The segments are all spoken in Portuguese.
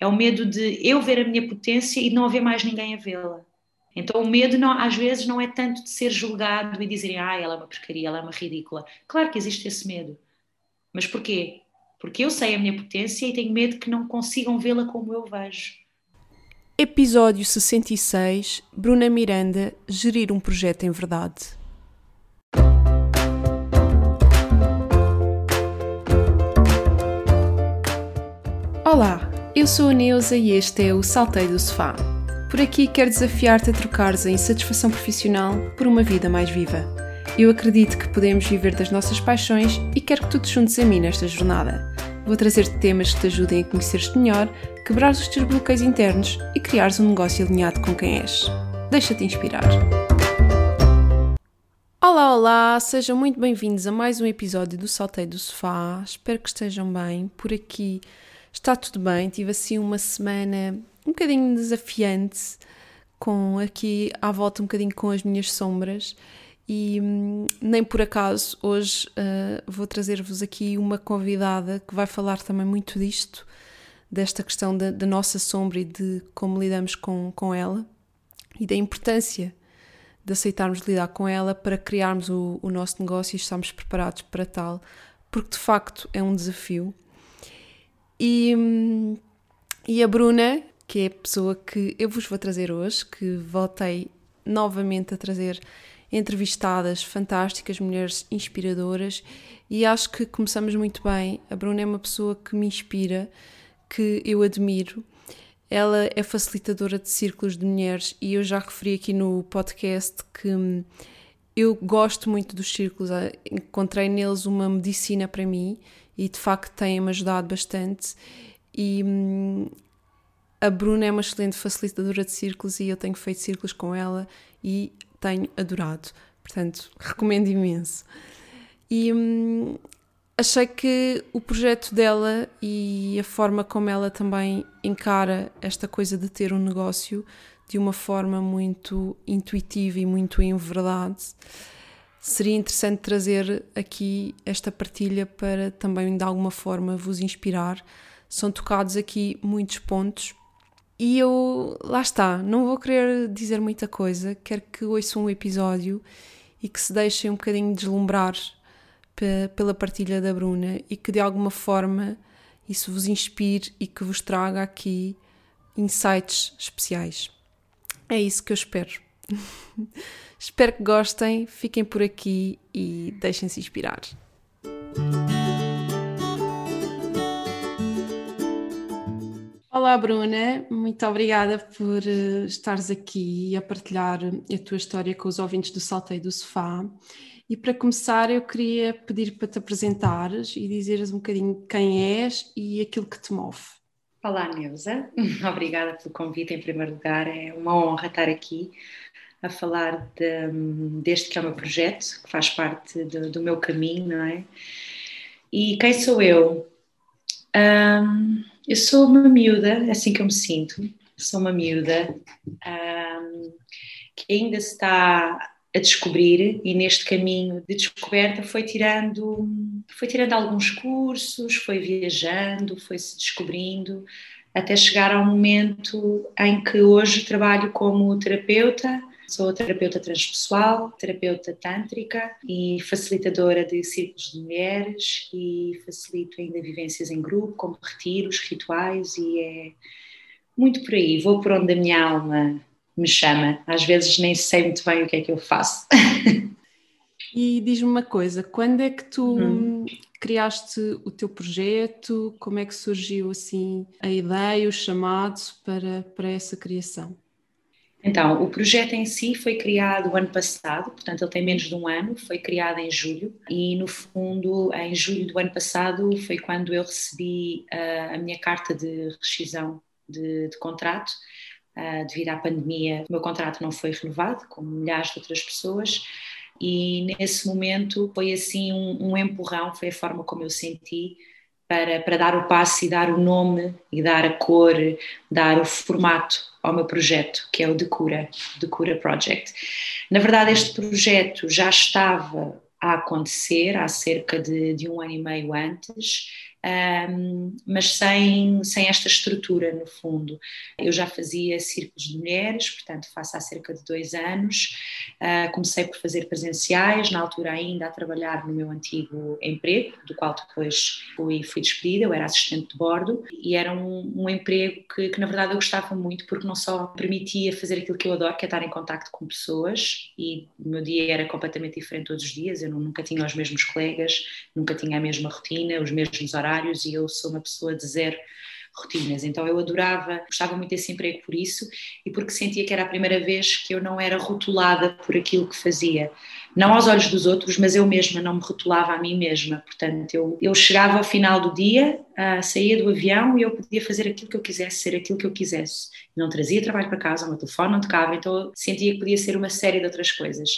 É o medo de eu ver a minha potência e não haver mais ninguém a vê-la. Então o medo não, às vezes não é tanto de ser julgado e dizerem ah, ela é uma porcaria, ela é uma ridícula. Claro que existe esse medo. Mas porquê? Porque eu sei a minha potência e tenho medo que não consigam vê-la como eu vejo. Episódio 66 Bruna Miranda Gerir um projeto em verdade. Olá, eu sou a Neuza e este é o Salteio do Sofá. Por aqui quero desafiar-te a trocares a insatisfação profissional por uma vida mais viva. Eu acredito que podemos viver das nossas paixões e quero que tu te juntes a mim nesta jornada. Vou trazer-te temas que te ajudem a conhecer-te melhor, quebrar os teus bloqueios internos e criares um negócio alinhado com quem és. Deixa-te inspirar. Olá, olá! Sejam muito bem-vindos a mais um episódio do Salteio do Sofá. Espero que estejam bem. Por aqui está tudo bem. Tive assim uma semana um bocadinho desafiante, com aqui à volta um bocadinho com as minhas sombras. E hum, nem por acaso hoje uh, vou trazer-vos aqui uma convidada que vai falar também muito disto, desta questão da, da, nossa sombra e de como lidamos com, com ela e da importância de aceitarmos lidar com ela para criarmos o, o nosso negócio e estarmos preparados para tal, porque de facto é um desafio. E, e a Bruna, que é a pessoa que eu vos vou trazer hoje, que voltei novamente a trazer entrevistadas fantásticas, mulheres inspiradoras, e acho que começamos muito bem. A Bruna é uma pessoa que me inspira, que eu admiro. Ela é facilitadora de círculos de mulheres e eu já referi aqui no podcast que eu gosto muito dos círculos, encontrei neles uma medicina para mim e de facto têm-me ajudado bastante. E hum, a Bruna é uma excelente facilitadora de círculos e eu tenho feito círculos com ela e tenho adorado. Portanto, recomendo imenso. E hum, achei que o projeto dela e a forma como ela também encara esta coisa de ter um negócio de uma forma muito intuitiva e muito em verdade seria interessante trazer aqui esta partilha para também de alguma forma vos inspirar. São tocados aqui muitos pontos e eu, lá está, não vou querer dizer muita coisa, quero que ouçam um episódio e que se deixem um bocadinho deslumbrar pela partilha da Bruna e que de alguma forma isso vos inspire e que vos traga aqui insights especiais. É isso que eu espero. Espero que gostem, fiquem por aqui e deixem-se inspirar. Olá, Bruna, muito obrigada por uh, estares aqui a partilhar a tua história com os ouvintes do Salteio do Sofá. E para começar, eu queria pedir para te apresentares e dizeres um bocadinho quem és e aquilo que te move. Olá, Neuza, obrigada pelo convite em primeiro lugar, é uma honra estar aqui a falar de, deste que é o meu projeto, que faz parte do, do meu caminho, não é? E quem sou eu? Um, eu sou uma miúda, é assim que eu me sinto, sou uma miúda um, que ainda está a descobrir e neste caminho de descoberta foi tirando foi tirando alguns cursos, foi viajando, foi se descobrindo até chegar ao momento em que hoje trabalho como terapeuta Sou terapeuta transpessoal, terapeuta tântrica e facilitadora de círculos de mulheres e facilito ainda vivências em grupo, como retiros, rituais e é muito por aí. Vou por onde a minha alma me chama. Às vezes nem sei muito bem o que é que eu faço. E diz-me uma coisa, quando é que tu hum. criaste o teu projeto? Como é que surgiu assim a ideia, o chamado para, para essa criação? Então, o projeto em si foi criado o ano passado, portanto, ele tem menos de um ano, foi criado em julho, e no fundo, em julho do ano passado, foi quando eu recebi uh, a minha carta de rescisão de, de contrato. Uh, devido à pandemia, o meu contrato não foi renovado, como milhares de outras pessoas, e nesse momento foi assim um, um empurrão, foi a forma como eu senti para, para dar o passo e dar o nome e dar a cor, dar o formato ao meu projeto, que é o Decura, Decura Project. Na verdade, este projeto já estava a acontecer há cerca de, de um ano e meio antes, um, mas sem, sem esta estrutura, no fundo. Eu já fazia círculos de mulheres, portanto, faço há cerca de dois anos. Uh, comecei por fazer presenciais, na altura ainda a trabalhar no meu antigo emprego, do qual depois fui, fui despedida, eu era assistente de bordo, e era um, um emprego que, que, na verdade, eu gostava muito, porque não só permitia fazer aquilo que eu adoro, que é estar em contato com pessoas, e o meu dia era completamente diferente todos os dias, eu nunca tinha os mesmos colegas, nunca tinha a mesma rotina, os mesmos horários horários e eu sou uma pessoa de zero rotinas. Então eu adorava, gostava muito desse emprego por isso e porque sentia que era a primeira vez que eu não era rotulada por aquilo que fazia. Não aos olhos dos outros, mas eu mesma não me rotulava a mim mesma. Portanto, eu, eu chegava ao final do dia, uh, saía do avião e eu podia fazer aquilo que eu quisesse, ser aquilo que eu quisesse. Não trazia trabalho para casa, o meu telefone não tocava, então eu sentia que podia ser uma série de outras coisas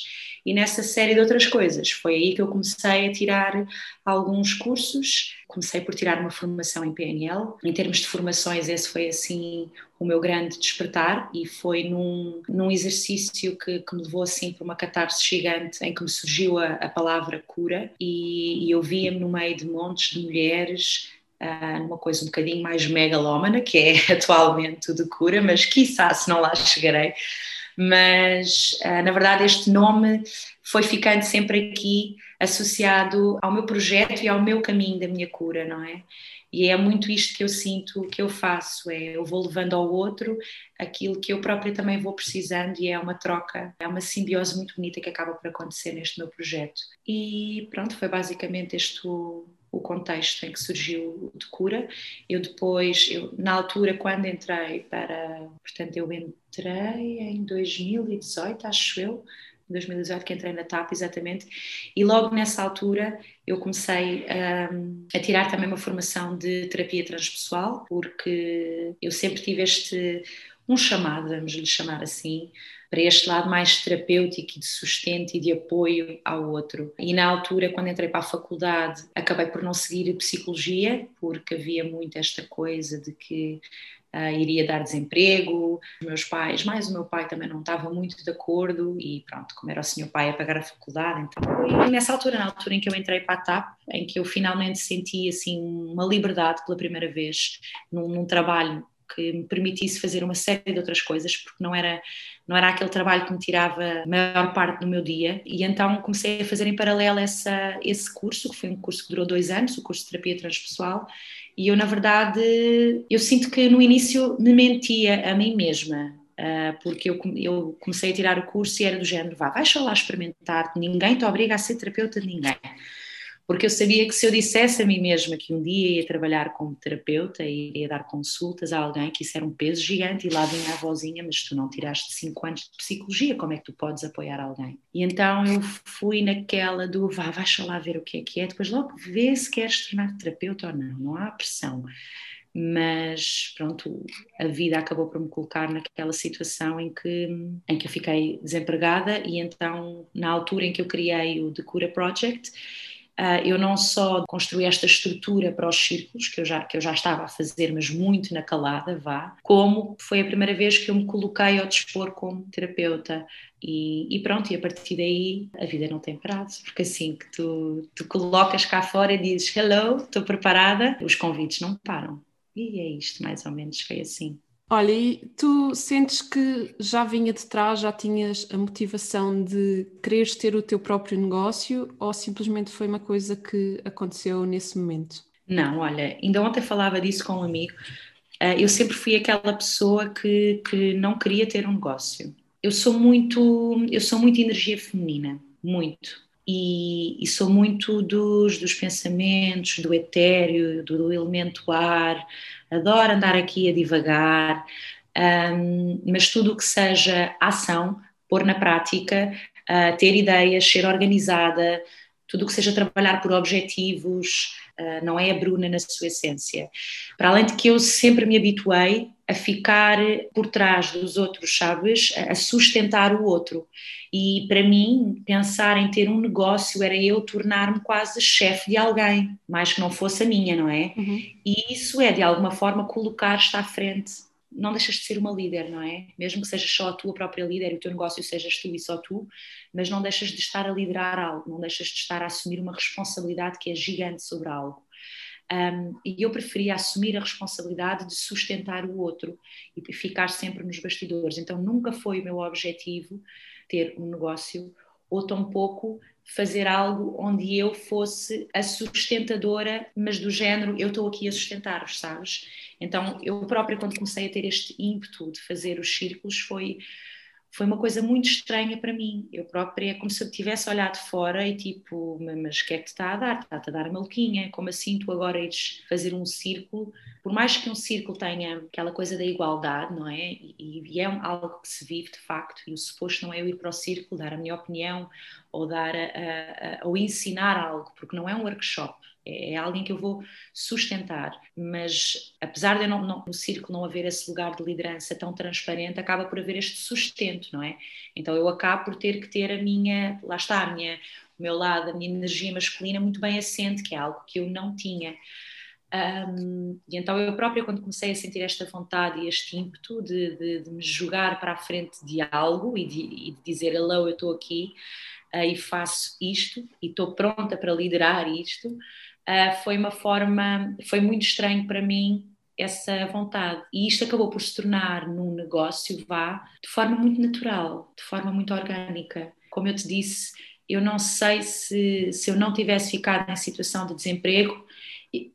e nessa série de outras coisas. Foi aí que eu comecei a tirar alguns cursos. Comecei por tirar uma formação em PNL. Em termos de formações, esse foi assim o meu grande despertar e foi num, num exercício que, que me levou assim para uma catarse gigante em que me surgiu a, a palavra cura e, e eu via-me no meio de montes de mulheres Uh, numa coisa um bocadinho mais megalómana, que é atualmente o de cura, mas quiçá se não lá chegarei, mas uh, na verdade este nome foi ficando sempre aqui associado ao meu projeto e ao meu caminho da minha cura, não é? E é muito isto que eu sinto que eu faço, é eu vou levando ao outro aquilo que eu própria também vou precisando e é uma troca, é uma simbiose muito bonita que acaba por acontecer neste meu projeto. E pronto, foi basicamente este o, o contexto em que surgiu de cura. Eu depois, eu, na altura, quando entrei para. Portanto, eu entrei em 2018, acho eu. 2018 que entrei na TAP exatamente e logo nessa altura eu comecei um, a tirar também uma formação de terapia transpessoal porque eu sempre tive este um chamado, vamos lhe chamar assim, para este lado mais terapêutico e de sustento e de apoio ao outro. E na altura, quando entrei para a faculdade, acabei por não seguir psicologia, porque havia muito esta coisa de que Uh, iria dar desemprego, os meus pais, mais o meu pai também não estava muito de acordo e pronto, como era o senhor pai a pagar a faculdade, então foi nessa altura, na altura em que eu entrei para a TAP, em que eu finalmente senti assim uma liberdade pela primeira vez num, num trabalho que me permitisse fazer uma série de outras coisas, porque não era, não era aquele trabalho que me tirava a maior parte do meu dia. E então comecei a fazer em paralelo essa, esse curso, que foi um curso que durou dois anos, o curso de terapia transpessoal. E eu, na verdade, eu sinto que no início me mentia a mim mesma, ah, porque eu, eu comecei a tirar o curso e era do género, vá, vai só lá experimentar, ninguém te obriga a ser terapeuta de ninguém porque eu sabia que se eu dissesse a mim mesma que um dia ia trabalhar como terapeuta e ia dar consultas a alguém, que isso era um peso gigante, e lá vinha a vozinha, mas tu não tiraste 5 anos de psicologia, como é que tu podes apoiar alguém? E então eu fui naquela do vá, vais lá ver o que é que é, depois logo vê se queres tornar terapeuta ou não, não há pressão mas pronto, a vida acabou por me colocar naquela situação em que, em que eu fiquei desempregada e então na altura em que eu criei o The Cura Project eu não só construí esta estrutura para os círculos, que eu, já, que eu já estava a fazer, mas muito na calada, vá, como foi a primeira vez que eu me coloquei ao dispor como terapeuta. E, e, pronto, e a partir daí a vida não tem prazo, porque assim que tu, tu colocas cá fora e dizes hello, estou preparada, os convites não param. E é isto, mais ou menos, foi assim. Olha, e tu sentes que já vinha de trás, já tinhas a motivação de quereres ter o teu próprio negócio ou simplesmente foi uma coisa que aconteceu nesse momento? Não, olha, ainda ontem falava disso com um amigo. Eh, eu sempre fui aquela pessoa que, que não queria ter um negócio. Eu sou muito, eu sou muito energia feminina, muito. E, e, sou muito dos, dos pensamentos, do etéreo, do, do elemento ar, adoro andar aqui a divagar, um, mas tudo o que seja ação, pôr na prática, uh, ter ideias, ser organizada, tudo o que seja trabalhar por objetivos, uh, não é a Bruna na sua essência. Para além de que eu sempre me habituei a ficar por trás dos outros, sabes? A sustentar o outro. E para mim, pensar em ter um negócio era eu tornar-me quase chefe de alguém, mais que não fosse a minha, não é? Uhum. E isso é, de alguma forma, colocar-te à frente. Não deixas de ser uma líder, não é? Mesmo que sejas só a tua própria líder e o teu negócio sejas tu e só tu, mas não deixas de estar a liderar algo, não deixas de estar a assumir uma responsabilidade que é gigante sobre algo. Um, e eu preferia assumir a responsabilidade de sustentar o outro e ficar sempre nos bastidores. Então nunca foi o meu objetivo ter um negócio ou tampouco fazer algo onde eu fosse a sustentadora, mas do género eu estou aqui a sustentar-vos, sabes? Então eu própria quando comecei a ter este ímpeto de fazer os círculos foi foi uma coisa muito estranha para mim. Eu própria, como se eu tivesse olhado fora e tipo, mas o que é que te está a dar? Está-te a dar maluquinha? Como assim tu agora ires fazer um círculo? Por mais que um círculo tenha aquela coisa da igualdade, não é? E, e é algo que se vive de facto, e o suposto não é eu ir para o círculo, dar a minha opinião ou dar a, a, a, ou ensinar algo, porque não é um workshop é, é alguém que eu vou sustentar. Mas apesar de não, não, no círculo não haver esse lugar de liderança tão transparente, acaba por haver este sustento, não é? Então eu acabo por ter que ter a minha, lá está, a minha, o meu lado, a minha energia masculina muito bem assente, que é algo que eu não tinha. Um, e então eu própria, quando comecei a sentir esta vontade e este ímpeto de, de, de me jogar para a frente de algo e de, e de dizer, hello, eu estou aqui uh, e faço isto e estou pronta para liderar isto, uh, foi uma forma, foi muito estranho para mim essa vontade. E isto acabou por se tornar num negócio, vá, de forma muito natural, de forma muito orgânica. Como eu te disse, eu não sei se, se eu não tivesse ficado em situação de desemprego,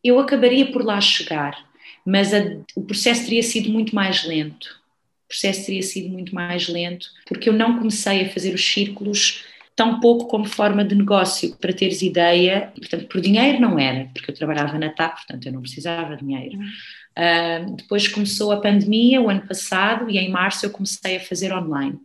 eu acabaria por lá chegar, mas a, o processo teria sido muito mais lento. O processo teria sido muito mais lento, porque eu não comecei a fazer os círculos tão pouco como forma de negócio, para teres ideia, portanto, por dinheiro não era, porque eu trabalhava na TAP, portanto eu não precisava de dinheiro. Uh, depois começou a pandemia o ano passado e em março eu comecei a fazer online.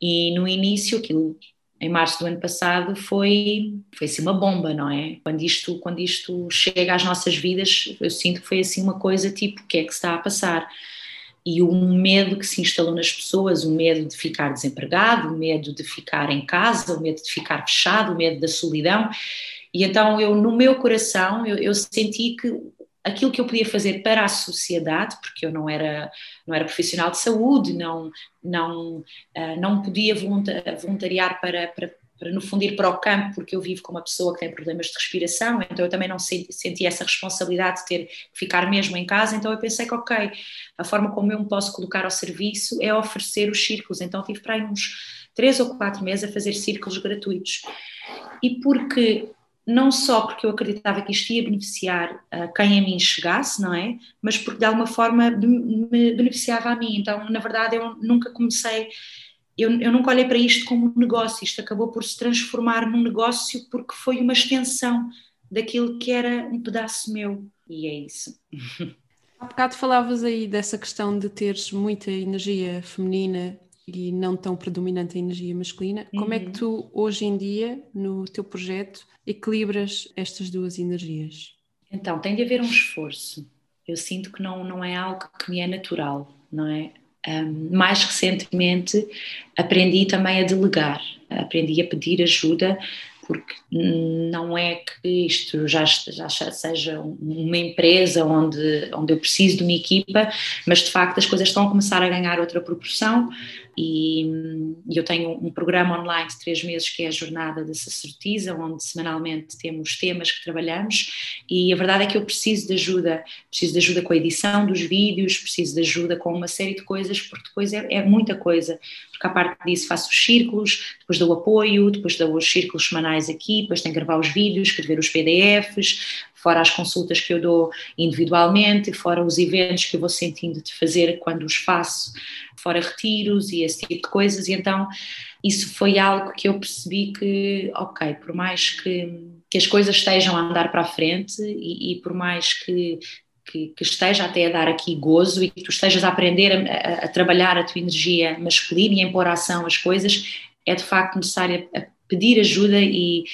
E no início, aquilo, em março do ano passado, foi, foi assim uma bomba, não é? Quando isto, quando isto chega às nossas vidas, eu sinto que foi assim uma coisa tipo, o que é que se está a passar? E o medo que se instalou nas pessoas, o medo de ficar desempregado, o medo de ficar em casa, o medo de ficar fechado, o medo da solidão. E então eu, no meu coração, eu, eu senti que aquilo que eu podia fazer para a sociedade, porque eu não era, não era profissional de saúde, não, não, uh, não podia voluntariar para, para para no fundo ir para o campo, porque eu vivo com uma pessoa que tem problemas de respiração, então eu também não senti, essa responsabilidade de ter que ficar mesmo em casa, então eu pensei que, ok, a forma como eu me posso colocar ao serviço é oferecer os círculos, então tive para aí uns três ou quatro meses a fazer círculos gratuitos. E porque não só porque eu acreditava que isto ia beneficiar a quem a mim chegasse, não é? Mas porque de alguma forma me beneficiava a mim. Então, na verdade, eu nunca comecei eu, eu nunca olhei para isto como um negócio, isto acabou por se transformar num negócio porque foi uma extensão daquilo que era um pedaço meu, e é isso. Há bocado falavas aí dessa questão de teres muita energia feminina e não tão predominante a energia masculina. Uhum. Como é que uhum. tu, hoje em dia, no teu projeto, equilibras estas duas energias? Então, tem de haver um esforço. Eu sinto que não, não é algo que me é natural, não é? Mais recentemente aprendi também a delegar, aprendi a pedir ajuda, porque não é que isto já, já seja uma empresa onde, onde eu preciso de uma equipa, mas de facto as coisas estão a começar a ganhar outra proporção e, e, eu tenho um programa online de três meses que é a Jornada da Sacerdotisa, onde semanalmente temos temas que trabalhamos. E a verdade é que eu preciso de ajuda, preciso de ajuda com a edição dos vídeos, preciso de ajuda com uma série de coisas, porque depois é, é muita coisa, porque a parte disso faço os círculos, depois dou apoio, depois dou os círculos semanais aqui, depois tenho que gravar os vídeos, escrever os PDFs, fora as consultas que eu dou individualmente, fora os eventos que eu vou sentindo de fazer quando os faço, fora retiros e esse tipo de coisas, e então isso foi algo que eu percebi que, ok, por mais que, que as coisas estejam a andar para a frente e, e por mais que, que, que, esteja até a dar aqui gozo e que tu estejas a aprender a, a, a trabalhar a tua energia masculina e a impor ação as coisas, é de facto necessário pedir ajuda e,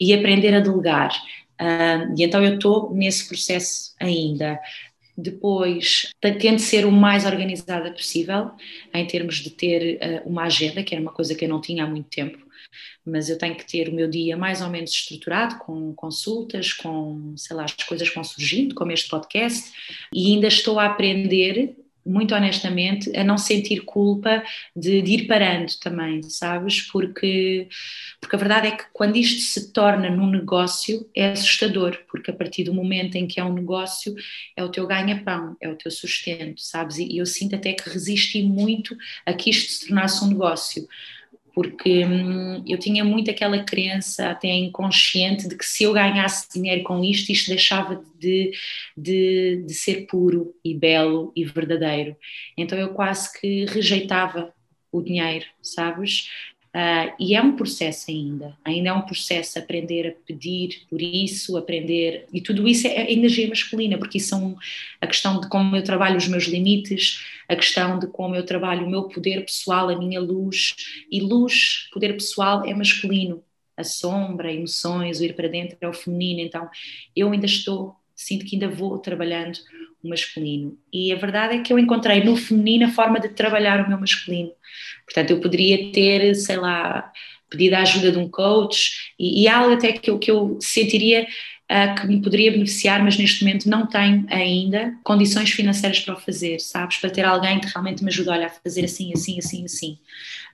e aprender a delegar. E então eu estou nesse processo ainda. Depois, tento ser o mais organizada possível, em termos de ter uh, uma agenda, que era uma coisa que eu não tinha há muito tempo, mas eu tenho que ter o meu dia mais ou menos estruturado, com consultas, com, sei lá, as coisas que vão surgindo, como este podcast, e ainda estou a aprender muito honestamente, a não sentir culpa de, de, ir parando também, sabes? Porque, porque a verdade é que quando isto se torna num negócio é assustador, porque a partir do momento em que é um negócio é o teu ganha-pão, é o teu sustento, sabes? E eu sinto até que resisti muito a que isto se tornasse um negócio porque hum, eu tinha muito aquela crença, até inconsciente, de que se eu ganhasse dinheiro com isto, isto deixava de, de, de ser puro e belo e verdadeiro. Então eu quase que rejeitava o dinheiro, sabes? Uh, e é um processo ainda, ainda é um processo aprender a pedir por isso, aprender, e tudo isso é energia masculina, porque isso são a questão de como eu trabalho os meus limites, a questão de como eu trabalho o meu poder pessoal, a minha luz, e luz, poder pessoal é masculino, a sombra, emoções, o ir para dentro é o feminino, então eu ainda estou, sinto que ainda vou trabalhando o masculino. E a verdade é que eu encontrei no feminino a forma de trabalhar o meu masculino. Portanto, eu poderia ter, sei lá, pedido a ajuda de um coach e, e algo até que eu, que eu sentiria uh, que me poderia beneficiar, mas neste momento não tenho ainda condições financeiras para o fazer, sabes? Para ter alguém que realmente me ajude olha, a fazer assim, assim, assim, assim.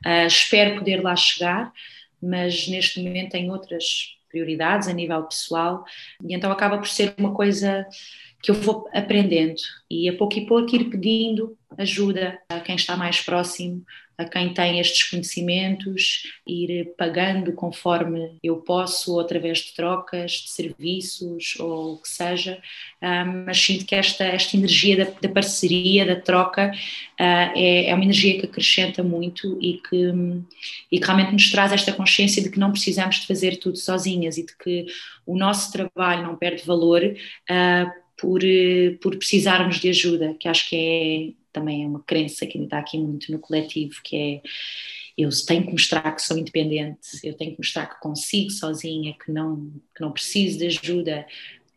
Uh, espero poder lá chegar, mas neste momento tenho outras prioridades a nível pessoal e então acaba por ser uma coisa que eu vou aprendendo e a pouco e pouco ir pedindo ajuda a quem está mais próximo, a quem tem estes conhecimentos, ir pagando conforme eu posso, ou através de trocas de serviços ou o que seja, um, mas sinto que esta, esta energia da, da parceria, da troca, uh, é, é, uma energia que acrescenta muito e que, e que realmente nos traz esta consciência de que não precisamos de fazer tudo sozinhas e de que o nosso trabalho não perde valor. Por, eh, por precisarmos de ajuda, que acho que é também é uma crença que ainda está aqui muito no coletivo, que é eu tenho que mostrar que sou independente, eu tenho que mostrar que consigo sozinha, que não, que não preciso de ajuda,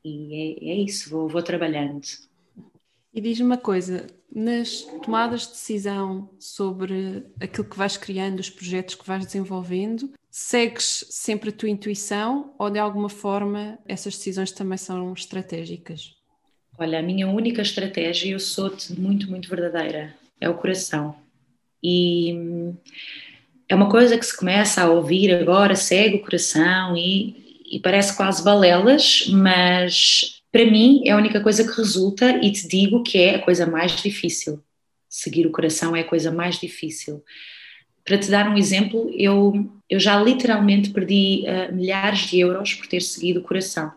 e é, é isso, vou, vou trabalhando. E diz-me uma coisa, nas tomadas de decisão sobre aquilo que vais criando, os projetos que vais desenvolvendo, segues sempre a tua intuição ou de alguma forma essas decisões também são estratégicas? Olha, a minha única estratégia, eu sou-te muito, muito verdadeira, é o coração. E é uma coisa que se começa a ouvir agora, segue o coração e, e parece quase balelas, mas para mim é a única coisa que resulta e te digo que é a coisa mais difícil. Seguir o coração é a coisa mais difícil. Para te dar um exemplo, eu, eu já literalmente perdi uh, milhares de euros por ter seguido o coração,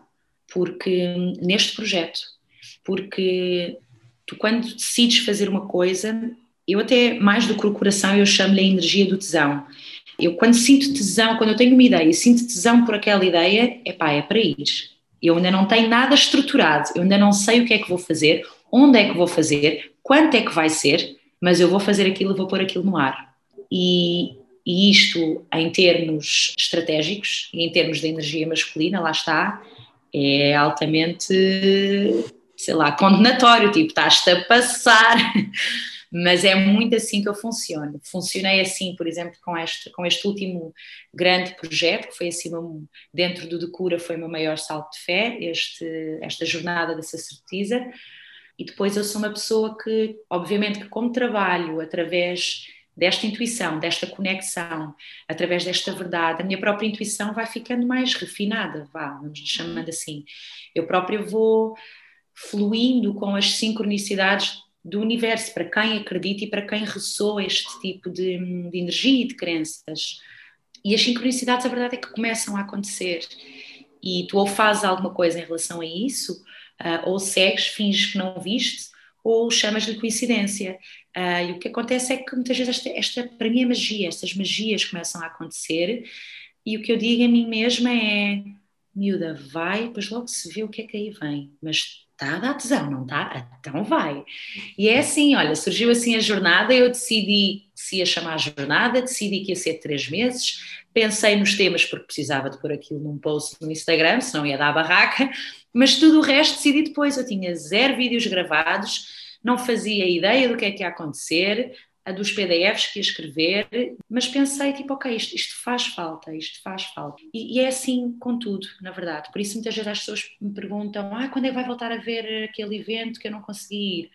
porque hum, neste projeto porque tu quando decides fazer uma coisa, eu até mais do que o coração, eu chamo-lhe a energia do tesão. Eu quando sinto tesão, quando eu tenho uma ideia e sinto tesão por aquela ideia, epá, é para ir. Eu ainda não tenho nada estruturado, eu ainda não sei o que é que vou fazer, onde é que vou fazer, quanto é que vai ser, mas eu vou fazer aquilo, vou pôr aquilo no ar. E, e isto em termos estratégicos e em termos de energia masculina, lá está, é altamente sei lá, condenatório, tipo, estás-te a passar. Mas é muito assim que eu funciono. Funcionei assim, por exemplo, com este, com este último grande projeto, que foi assim, dentro do Decura, foi o meu maior salto de fé, este, esta jornada da sacerdotisa. E depois eu sou uma pessoa que, obviamente, que como trabalho através desta intuição, desta conexão, através desta verdade, a minha própria intuição vai ficando mais refinada, vá, vamos chamando assim. Eu própria vou fluindo com as sincronicidades do universo, para quem acredita e para quem ressoa este tipo de, de energia e de crenças. E as sincronicidades, a verdade é que começam a acontecer. E tu ou fazes alguma coisa em relação a isso, uh, ou segues, finges que não viste, ou chamas-lhe coincidência. Uh, e o que acontece é que muitas vezes esta, esta, para mim, é magia, estas magias começam a acontecer, e o que eu digo a mim mesma é: miúda, vai, depois logo se vê o que é que aí vem, mas está a dar tesão, não está? Então vai. E é assim, olha, surgiu assim a jornada, eu decidi se ia chamar jornada, decidi que ia ser três meses, pensei nos temas porque precisava de pôr aquilo num post no Instagram, senão ia dar a barraca, mas tudo o resto decidi depois, eu tinha zero vídeos gravados, não fazia ideia do que é que ia acontecer, a dos PDFs que ia escrever, mas pensei tipo, ok, isto, isto faz falta, isto faz falta. E, e, é assim com tudo, na verdade. Por isso muitas vezes as pessoas me perguntam, ah, quando é que vai voltar a ver aquele evento que eu não consegui ir?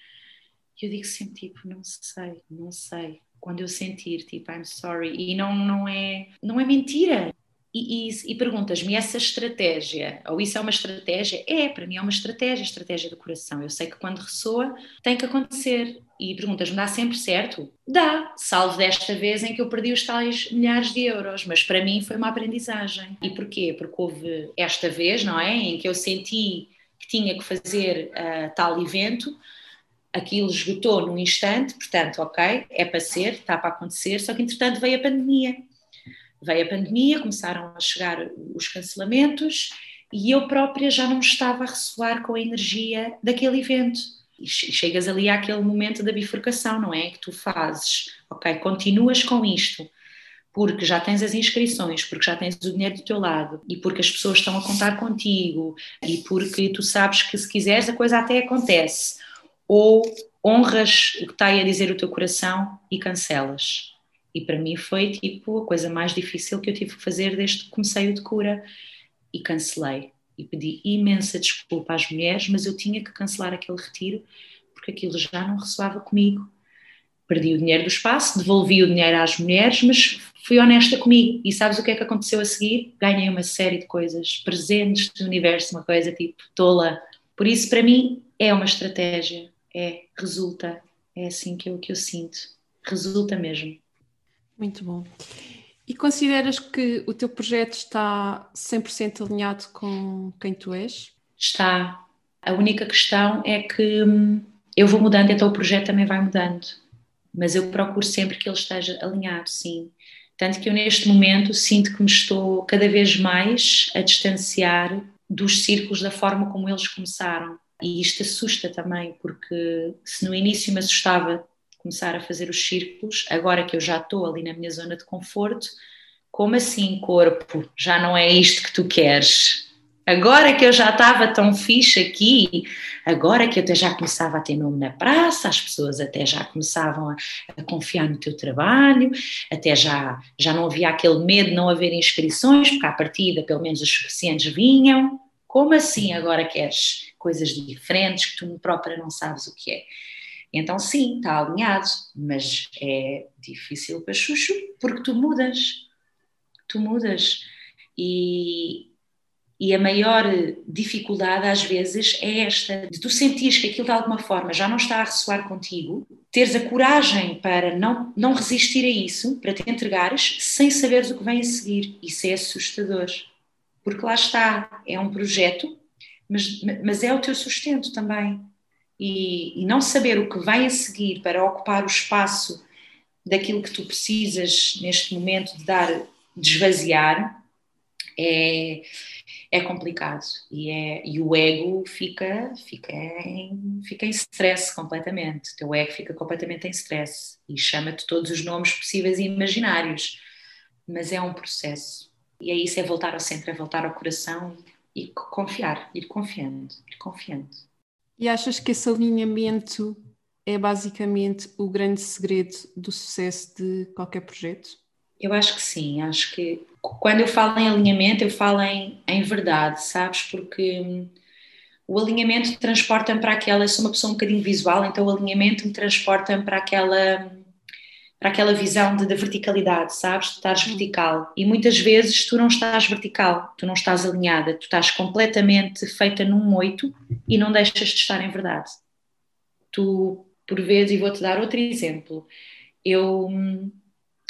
E eu digo sempre, tipo, não sei, não sei. Quando eu sentir, tipo, I'm sorry. E não, não, é, não é mentira. E, e, e perguntas-me, essa estratégia, ou isso é uma estratégia? É, para mim é uma estratégia, estratégia do coração. Eu sei que quando ressoa tem que acontecer. E perguntas-me, dá sempre certo? Dá, salvo desta vez em que eu perdi os tais milhares de euros, mas para mim foi uma aprendizagem. E porquê? Porque houve esta vez, não é? Em que eu senti que tinha que fazer uh, tal evento, aquilo esgotou num instante, portanto, ok, é para ser, está para acontecer, só que entretanto veio a pandemia. Veio a pandemia, começaram a chegar os cancelamentos e eu própria já não estava a ressoar com a energia daquele evento. E chegas ali àquele momento da bifurcação, não é? Que tu fazes, ok, continuas com isto, porque já tens as inscrições, porque já tens o dinheiro do teu lado e porque as pessoas estão a contar contigo e porque tu sabes que se quiseres a coisa até acontece ou honras o que está aí a dizer o teu coração e cancelas. E para mim foi tipo a coisa mais difícil que eu tive que fazer desde que comecei o de cura e cancelei. E pedi imensa desculpa às mulheres, mas eu tinha que cancelar aquele retiro porque aquilo já não ressoava comigo. Perdi o dinheiro do espaço, devolvi o dinheiro às mulheres, mas fui honesta comigo. E sabes o que é que aconteceu a seguir? Ganhei uma série de coisas, presentes do universo, uma coisa tipo tola. Por isso, para mim, é uma estratégia é, resulta, é assim que eu, que eu sinto, resulta mesmo. Muito bom. E consideras que o teu projeto está 100% alinhado com quem tu és? Está. A única questão é que hum, eu vou mudando, então o projeto também vai mudando. Mas eu procuro sempre que ele esteja alinhado, sim. Tanto que eu, neste momento, sinto que me estou cada vez mais a distanciar dos círculos da forma como eles começaram. E isto assusta também, porque se no início me assustava começar a fazer os círculos, agora que eu já estou ali na minha zona de conforto, como assim, corpo? Já não é isto que tu queres? Agora que eu já estava tão fixe aqui, agora que eu até já começava a ter nome na praça, as pessoas até já começavam a, a, confiar no teu trabalho, até já, já não havia aquele medo de não haver inscrições, porque à partida pelo menos os suficientes vinham. Como assim agora queres coisas diferentes que tu própria não sabes o que é? Então, sim, está alinhado, mas é difícil para Xuxo porque tu mudas. Tu mudas. E, e a maior dificuldade às vezes é esta, de tu sentires que aquilo de alguma forma já não está a ressoar contigo, teres a coragem para não, não resistir a isso, para te entregares sem saberes o que vem a seguir. Isso é assustador porque lá está, é um projeto, mas, mas é o teu sustento também. E, e não saber o que vai a seguir para ocupar o espaço daquilo que tu precisas neste momento de dar, de esvaziar, é, é complicado e, é, e o ego fica, fica, em, fica em stress completamente. O teu ego fica completamente em stress e chama-te todos os nomes possíveis e imaginários, mas é um processo. E é isso, é voltar ao centro, é voltar ao coração e confiar, ir confiando, ir confiando. E achas que esse alinhamento é basicamente o grande segredo do sucesso de qualquer projeto? Eu acho que sim, acho que quando eu falo em alinhamento, eu falo em, em verdade, sabes? Porque hum, o alinhamento transporta-me para aquela. Eu sou uma pessoa um bocadinho visual, então o alinhamento me transporta-me para aquela para aquela visão de, de verticalidade, sabes? Tu estás vertical e muitas vezes tu não estás vertical, tu não estás alinhada, tu estás completamente feita num oito e não deixas de estar em verdade. Tu, por vezes, e vou-te dar outro exemplo, eu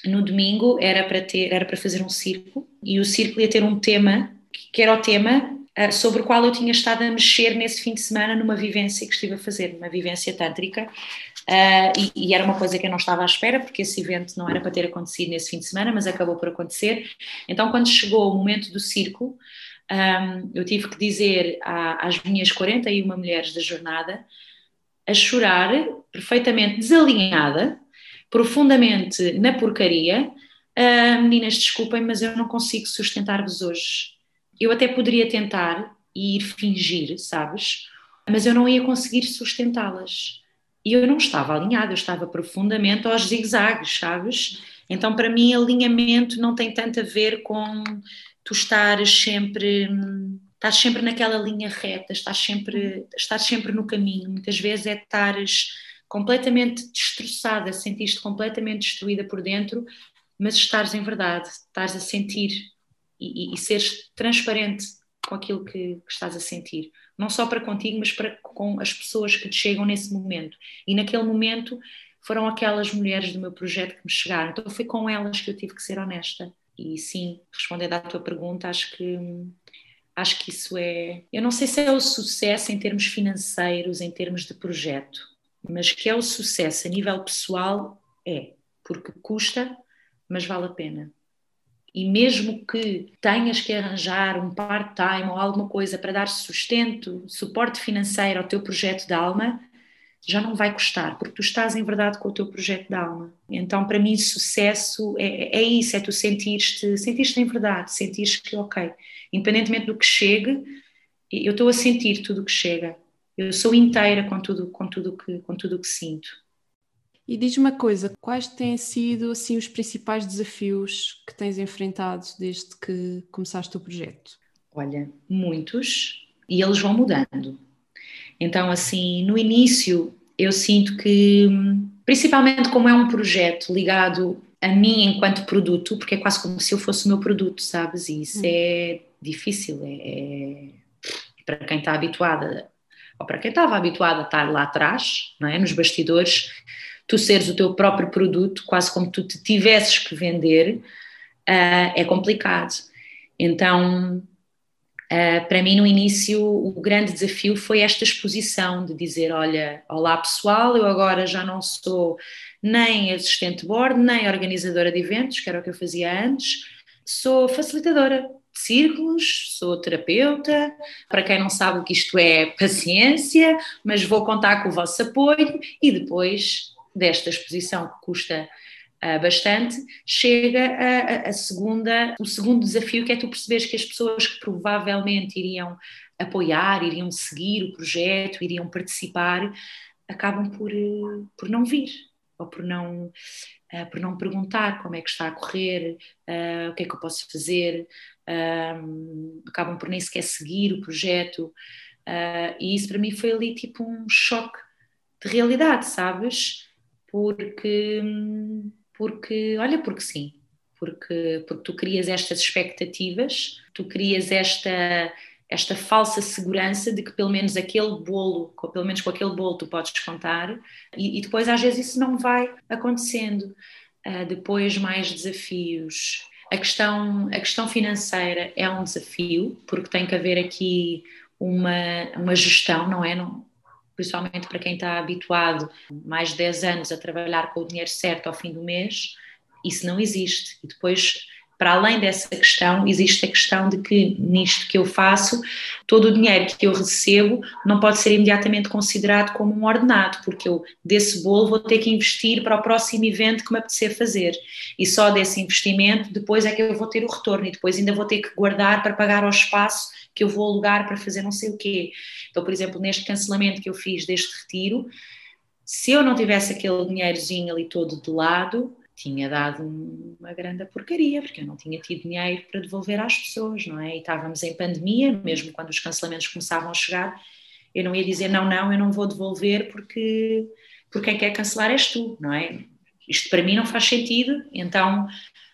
no domingo era para ter, era para fazer um círculo e o círculo ia ter um tema que era o tema uh, sobre o qual eu tinha estado a mexer nesse fim de semana numa vivência que estive a fazer, uma vivência tântrica, Uh, e, e, era uma coisa que eu não estava à espera, porque esse evento não era para ter acontecido nesse fim de semana, mas acabou por acontecer. Então, quando chegou o momento do círculo, um, eu tive que dizer à, às minhas 41 mulheres da jornada, a chorar, perfeitamente desalinhada, profundamente na porcaria, uh, meninas, desculpem, mas eu não consigo sustentar-vos hoje. Eu até poderia tentar e ir fingir, sabes? Mas eu não ia conseguir sustentá-las e eu não estava alinhada, eu estava profundamente aos zigzags, sabes? Então, para mim, alinhamento não tem tanto a ver com tu estares sempre, estás sempre naquela linha reta, estás sempre, estás sempre no caminho. Muitas vezes é estares completamente destroçada, sentiste completamente destruída por dentro, mas estares em verdade, estás a sentir e, e, e seres transparente com aquilo que, que, estás a sentir. Não só para contigo, mas para com as pessoas que te chegam nesse momento. E naquele momento foram aquelas mulheres do meu projeto que me chegaram. Então foi com elas que eu tive que ser honesta. E sim, respondendo à tua pergunta, acho que acho que isso é. Eu não sei se é o sucesso em termos financeiros, em termos de projeto, mas que é o sucesso a nível pessoal, é. Porque custa, mas vale a pena. E mesmo que tenhas que arranjar um part-time ou alguma coisa para dar sustento, suporte financeiro ao teu projeto de alma, já não vai custar, porque tu estás em verdade com o teu projeto de alma. Então, para mim, sucesso é, é isso, é tu sentires-te sentir em verdade, sentires que, ok, independentemente do que chegue, eu estou a sentir tudo o que chega. Eu sou inteira com tudo, com tudo que, com tudo que sinto. E diz-me uma coisa, quais têm sido assim os principais desafios que tens enfrentado desde que começaste o projeto? Olha, muitos, e eles vão mudando. Então, assim, no início eu sinto que, principalmente como é um projeto ligado a mim enquanto produto, porque é quase como se eu fosse o meu produto, sabes? E isso hum. é difícil, é, é, para quem está habituada, ou para quem estava habituada a estar lá atrás, não é? nos bastidores, tu seres o teu próprio produto, quase como tu te tivesses que vender, uh, é complicado. Então, uh, para mim, no início, o grande desafio foi esta exposição de dizer: olha, olá pessoal, eu agora já não sou nem assistente de board, nem organizadora de eventos, que era o que eu fazia antes, sou facilitadora de círculos, sou terapeuta. Para quem não sabe o que isto é, paciência, mas vou contar com o vosso apoio e depois desta exposição que custa uh, bastante, chega a, a, segunda, o segundo desafio que é tu perceberes que as pessoas que provavelmente iriam apoiar, iriam seguir o projeto, iriam participar, acabam por, uh, por não vir ou por não uh, por não perguntar como é que está a correr, o que é que eu posso fazer, acabam por nem sequer seguir o projeto e isso para mim foi ali tipo um choque de realidade, sabes? Porque, porque olha, porque sim, porque, porque tu crias estas expectativas, tu crias esta, esta falsa segurança de que pelo menos aquele bolo, pelo menos com aquele bolo tu podes contar, e, e depois às vezes isso não vai acontecendo. Uh, depois mais desafios. A questão, a questão financeira é um desafio, porque tem que haver aqui uma, uma gestão, não é? Não, principalmente para quem está habituado mais de 10 anos a trabalhar com o dinheiro certo ao fim do mês, isso não existe. E depois, para além dessa questão, existe a questão de que nisto que eu faço, todo o dinheiro que eu recebo não pode ser imediatamente considerado como um ordenado, porque eu desse bolo vou ter que investir para o próximo evento que me apetecer fazer. E só desse investimento depois é que eu vou ter o retorno e depois ainda vou ter que guardar para pagar ao espaço que eu vou alugar para fazer não sei o quê. Então, por exemplo, neste cancelamento que eu fiz deste retiro, se eu não tivesse aquele dinheirozinho ali todo de lado, tinha dado uma grande porcaria, porque eu não tinha tido dinheiro para devolver às pessoas, não é? E estávamos em pandemia, mesmo quando os cancelamentos começavam a chegar, eu não ia dizer não, não, eu não vou devolver porque, porque quem quer cancelar és tu, não é? Isto para mim não faz sentido, então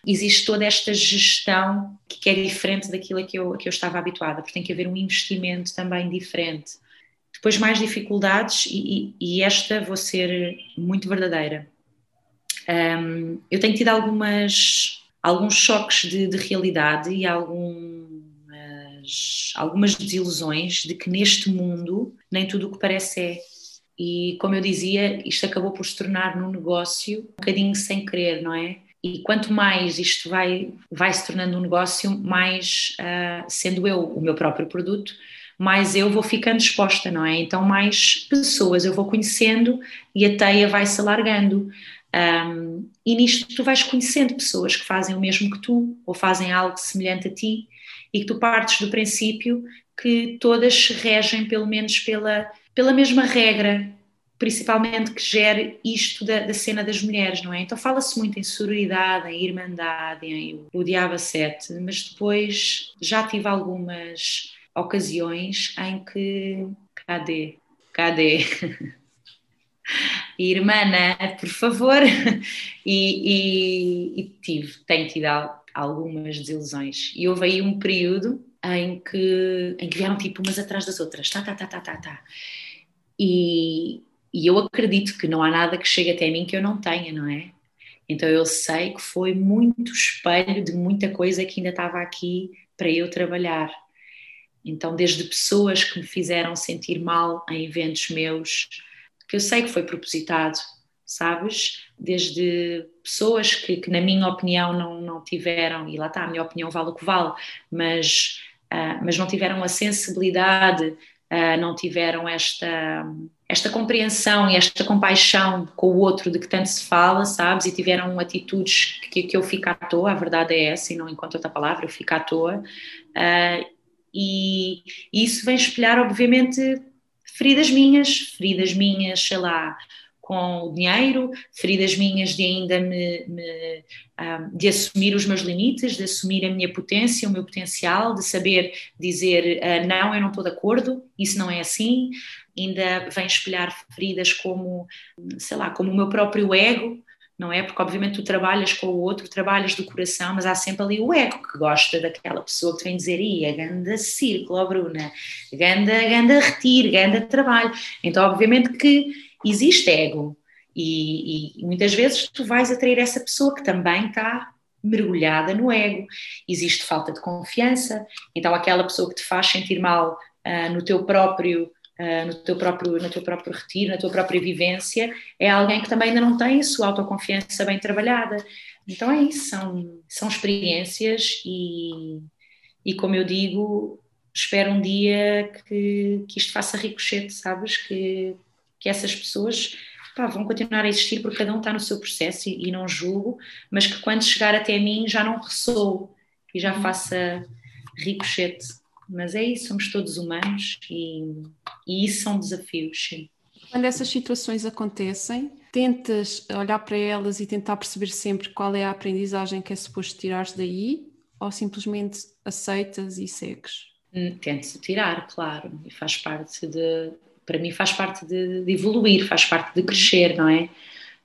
existe toda esta gestão que é diferente daquilo que eu, que eu estava habituada, porque tem que haver um investimento também diferente. Depois mais dificuldades e, e, e esta vou ser muito verdadeira. Um, eu tenho tido algumas, alguns choques de, de realidade e algumas, algumas desilusões de que neste mundo nem tudo o que parece é. E como eu dizia, isto acabou por se tornar num negócio um bocadinho sem querer, não é? E quanto mais isto vai, vai se tornando um negócio, mais uh, sendo eu o meu próprio produto, mais eu vou ficando exposta, não é? Então, mais pessoas eu vou conhecendo e a teia vai se alargando. Um, e nisto tu vais conhecendo pessoas que fazem o mesmo que tu, ou fazem algo semelhante a ti, e que tu partes do princípio que todas se regem pelo menos pela, pela mesma regra, principalmente que gere isto da, da, cena das mulheres, não é? Então fala-se muito em sororidade, em irmandade, em o Diabo 7, mas depois já tive algumas ocasiões em que cadê? Cadê? irmã Ana, por favor. E, e, e tive, tenho tido algumas desilusões. E houve aí um período em que, em que vieram tipo umas atrás das outras, tá, tá, tá, tá, tá, tá. E, e eu acredito que não há nada que chegue até mim que eu não tenha, não é? Então eu sei que foi muito espelho de muita coisa que ainda estava aqui para eu trabalhar. Então, desde pessoas que me fizeram sentir mal em eventos meus, que eu sei que foi propositado, sabes? Desde pessoas que, que na minha opinião, não, não tiveram, e lá está, a minha opinião vale o que vale, mas, uh, mas não tiveram a sensibilidade, uh, não tiveram esta, esta compreensão e esta compaixão com o outro de que tanto se fala, sabes? E tiveram atitudes que, que eu fico à toa, a verdade é essa, e não encontro outra palavra, eu fico à toa. Uh, e, e isso vem espelhar, obviamente, feridas minhas, feridas minhas, sei lá, com o dinheiro, feridas minhas de ainda me, me de assumir os meus limites, de assumir a minha potência, o meu potencial, de saber dizer uh, não, eu não estou de acordo, isso não é assim. Ainda vem espelhar feridas como, sei lá, como o meu próprio ego, não é? Porque obviamente tu trabalhas com o outro, trabalhas do coração, mas há sempre ali o ego que gosta daquela pessoa que vem dizer, e a ganda círculo, ó Bruna, ganda, ganda retiro, ganda trabalho. Então obviamente que existe ego e, e, muitas vezes tu vais atrair essa pessoa que também está mergulhada no ego, existe falta de confiança, então aquela pessoa que te faz sentir mal uh, no teu próprio uh, no, teu próprio, no teu próprio retiro, na tua própria vivência, é alguém que também ainda não tem a sua autoconfiança bem trabalhada. Então é isso, são, são experiências e, e como eu digo, espero um dia que, que isto faça ricochete, sabes? Que, que essas pessoas pá, vão continuar a existir porque cada um está no seu processo e, e, não julgo, mas que quando chegar até mim já não ressoe e já faça ricochete mas é isso, somos todos humanos e, e isso são desafios, sim. Quando essas situações acontecem, tentas olhar para elas e tentar perceber sempre qual é a aprendizagem que é suposto tirar daí ou simplesmente aceitas e segues? Hum, tento tirar, claro, e faz parte de, para mim faz parte de, de evoluir, faz parte de crescer, não é?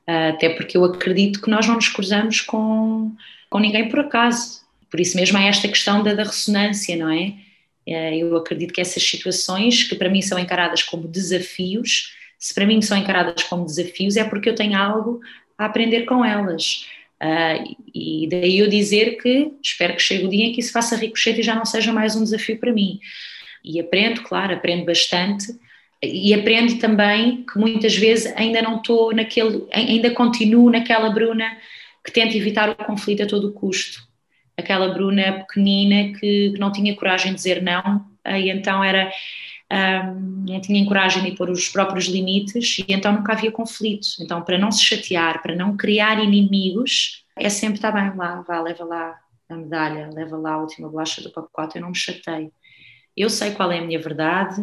Até porque eu acredito que nós não nos cruzamos com, com ninguém por acaso. Por isso mesmo há esta questão da, da ressonância, não é? Eh, eu acredito que essas situações, que para mim são encaradas como desafios, se para mim são encaradas como desafios, é porque eu tenho algo a aprender com elas. Uh, e daí eu dizer que espero que chegue o dia em que isso faça ricochete e já não seja mais um desafio para mim. E aprendo, claro, aprendo bastante. E aprendo também que muitas vezes ainda não estou naquele, ainda continuo naquela Bruna que tenta evitar o conflito a todo custo aquela Bruna pequenina que, que não tinha coragem de dizer não, e então era. Um, não tinha coragem de pôr os próprios limites e então nunca havia conflitos. Então, para não se chatear, para não criar inimigos, é sempre, está bem, lá, vá, leva lá a medalha, leva lá a última bolacha do pacote, eu não me chateio. Eu sei qual é a minha verdade,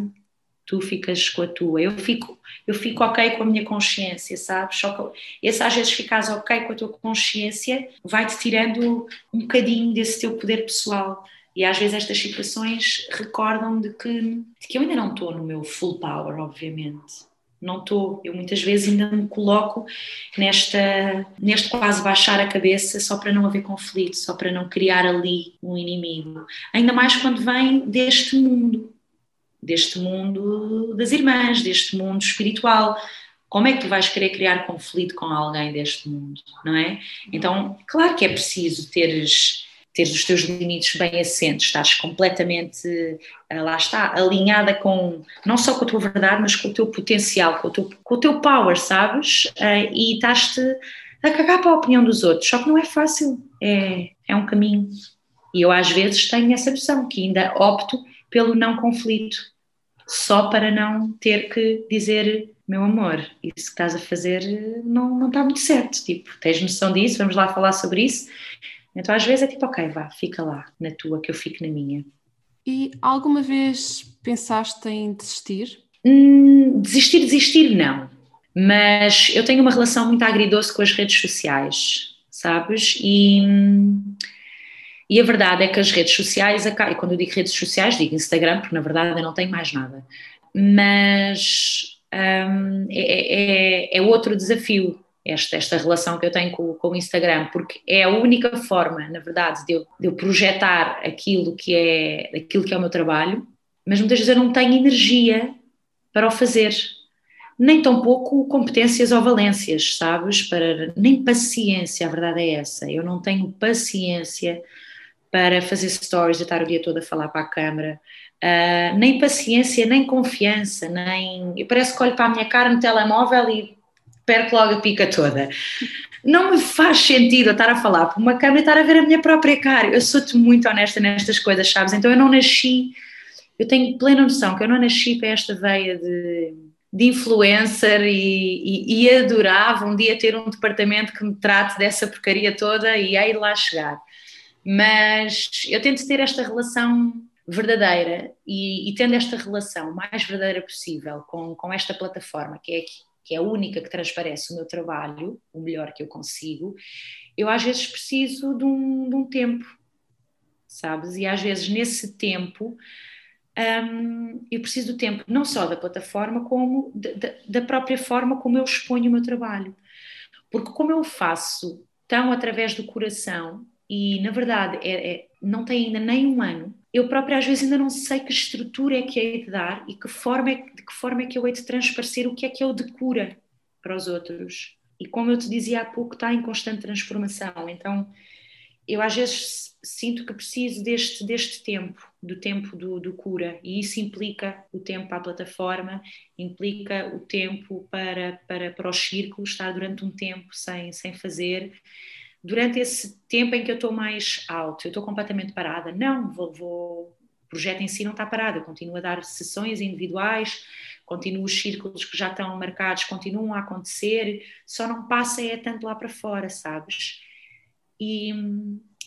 tu ficas com a tua. Eu fico, eu fico ok com a minha consciência, sabes? Só que esse às vezes ficas ok com a tua consciência vai-te tirando um bocadinho desse teu poder pessoal. E às vezes estas situações recordam de que, de que eu ainda não estou no meu full power, obviamente. Não estou. Eu muitas vezes ainda me coloco nesta, neste quase baixar a cabeça só para não haver conflito, só para não criar ali um inimigo. Ainda mais quando vem deste mundo deste mundo das irmãs, deste mundo espiritual. Como é que tu vais querer criar conflito com alguém deste mundo, não é? Então, claro que é preciso teres, teres os teus limites bem assentes, estás completamente, eh, lá está, alinhada com, não só com a tua verdade, mas com o teu potencial, com o teu, com o teu power, sabes? Eh, e estás-te a cagar para a opinião dos outros, só que não é fácil, é, é um caminho. E eu às vezes tenho essa opção, que ainda opto pelo não conflito, só para não ter que dizer meu amor, isso que estás a fazer não, não está muito certo, tipo, tens noção disso, vamos lá falar sobre isso. Então às vezes é tipo, ok, vá, fica lá na tua, que eu fico na minha. E alguma vez pensaste em desistir? Hum, desistir, desistir não, mas eu tenho uma relação muito agridoce com as redes sociais, sabes? E... E a verdade é que as redes sociais, e quando eu digo redes sociais, digo Instagram, porque na verdade eu não tenho mais nada. Mas um, é, é, é, outro desafio. Esta, esta relação que eu tenho com, com o Instagram, porque é a única forma, na verdade, de eu, de eu projetar aquilo que, é, aquilo que é o meu trabalho, mas muitas vezes eu não tenho energia para o fazer nem tão pouco competências ou valências, sabes? Para, nem paciência, a verdade é essa. Eu não tenho paciência para fazer stories e estar o dia todo a falar para a câmara. Uh, nem paciência, nem confiança, nem. Eu parece que olho para a minha cara no telemóvel e perco logo a pica toda. Não me faz sentido estar a falar para uma câmera e estar a ver a minha própria cara. Eu sou-te muito honesta nestas coisas, sabes? Então eu não nasci. Eu tenho plena noção que eu não nasci para esta veia de de influencer e, e, e, adorava um dia ter um departamento que me trate dessa porcaria toda e aí lá chegar. Mas eu tento ter esta relação verdadeira e, e tendo esta relação mais verdadeira possível com, com esta plataforma, que é, que é a única que transparece o meu trabalho, o melhor que eu consigo, eu às vezes preciso de um, de um tempo, sabes? E às vezes nesse tempo um, eu preciso do tempo, não só da plataforma, como da, da própria forma como eu exponho o meu trabalho. Porque como eu faço tão através do coração, e na verdade é, é, não tem ainda nem um ano, eu própria às vezes ainda não sei que estrutura é que hei de dar e que forma é, de que forma é que eu hei de transparecer o que é que eu de cura para os outros. E como eu te dizia há pouco, está em constante transformação. Então, eu às vezes sinto que preciso deste, deste tempo, do tempo do, do, cura, e isso implica o tempo para a plataforma, implica o tempo para, para, para os círculos, estar durante um tempo sem, sem fazer. Durante esse tempo em que eu estou mais alto, eu estou completamente parada, não, vou, vou, o projeto em si não está parado, eu continuo a dar sessões individuais, continuo os círculos que já estão marcados, continuam a acontecer, só não passa é tanto lá para fora, sabes? E,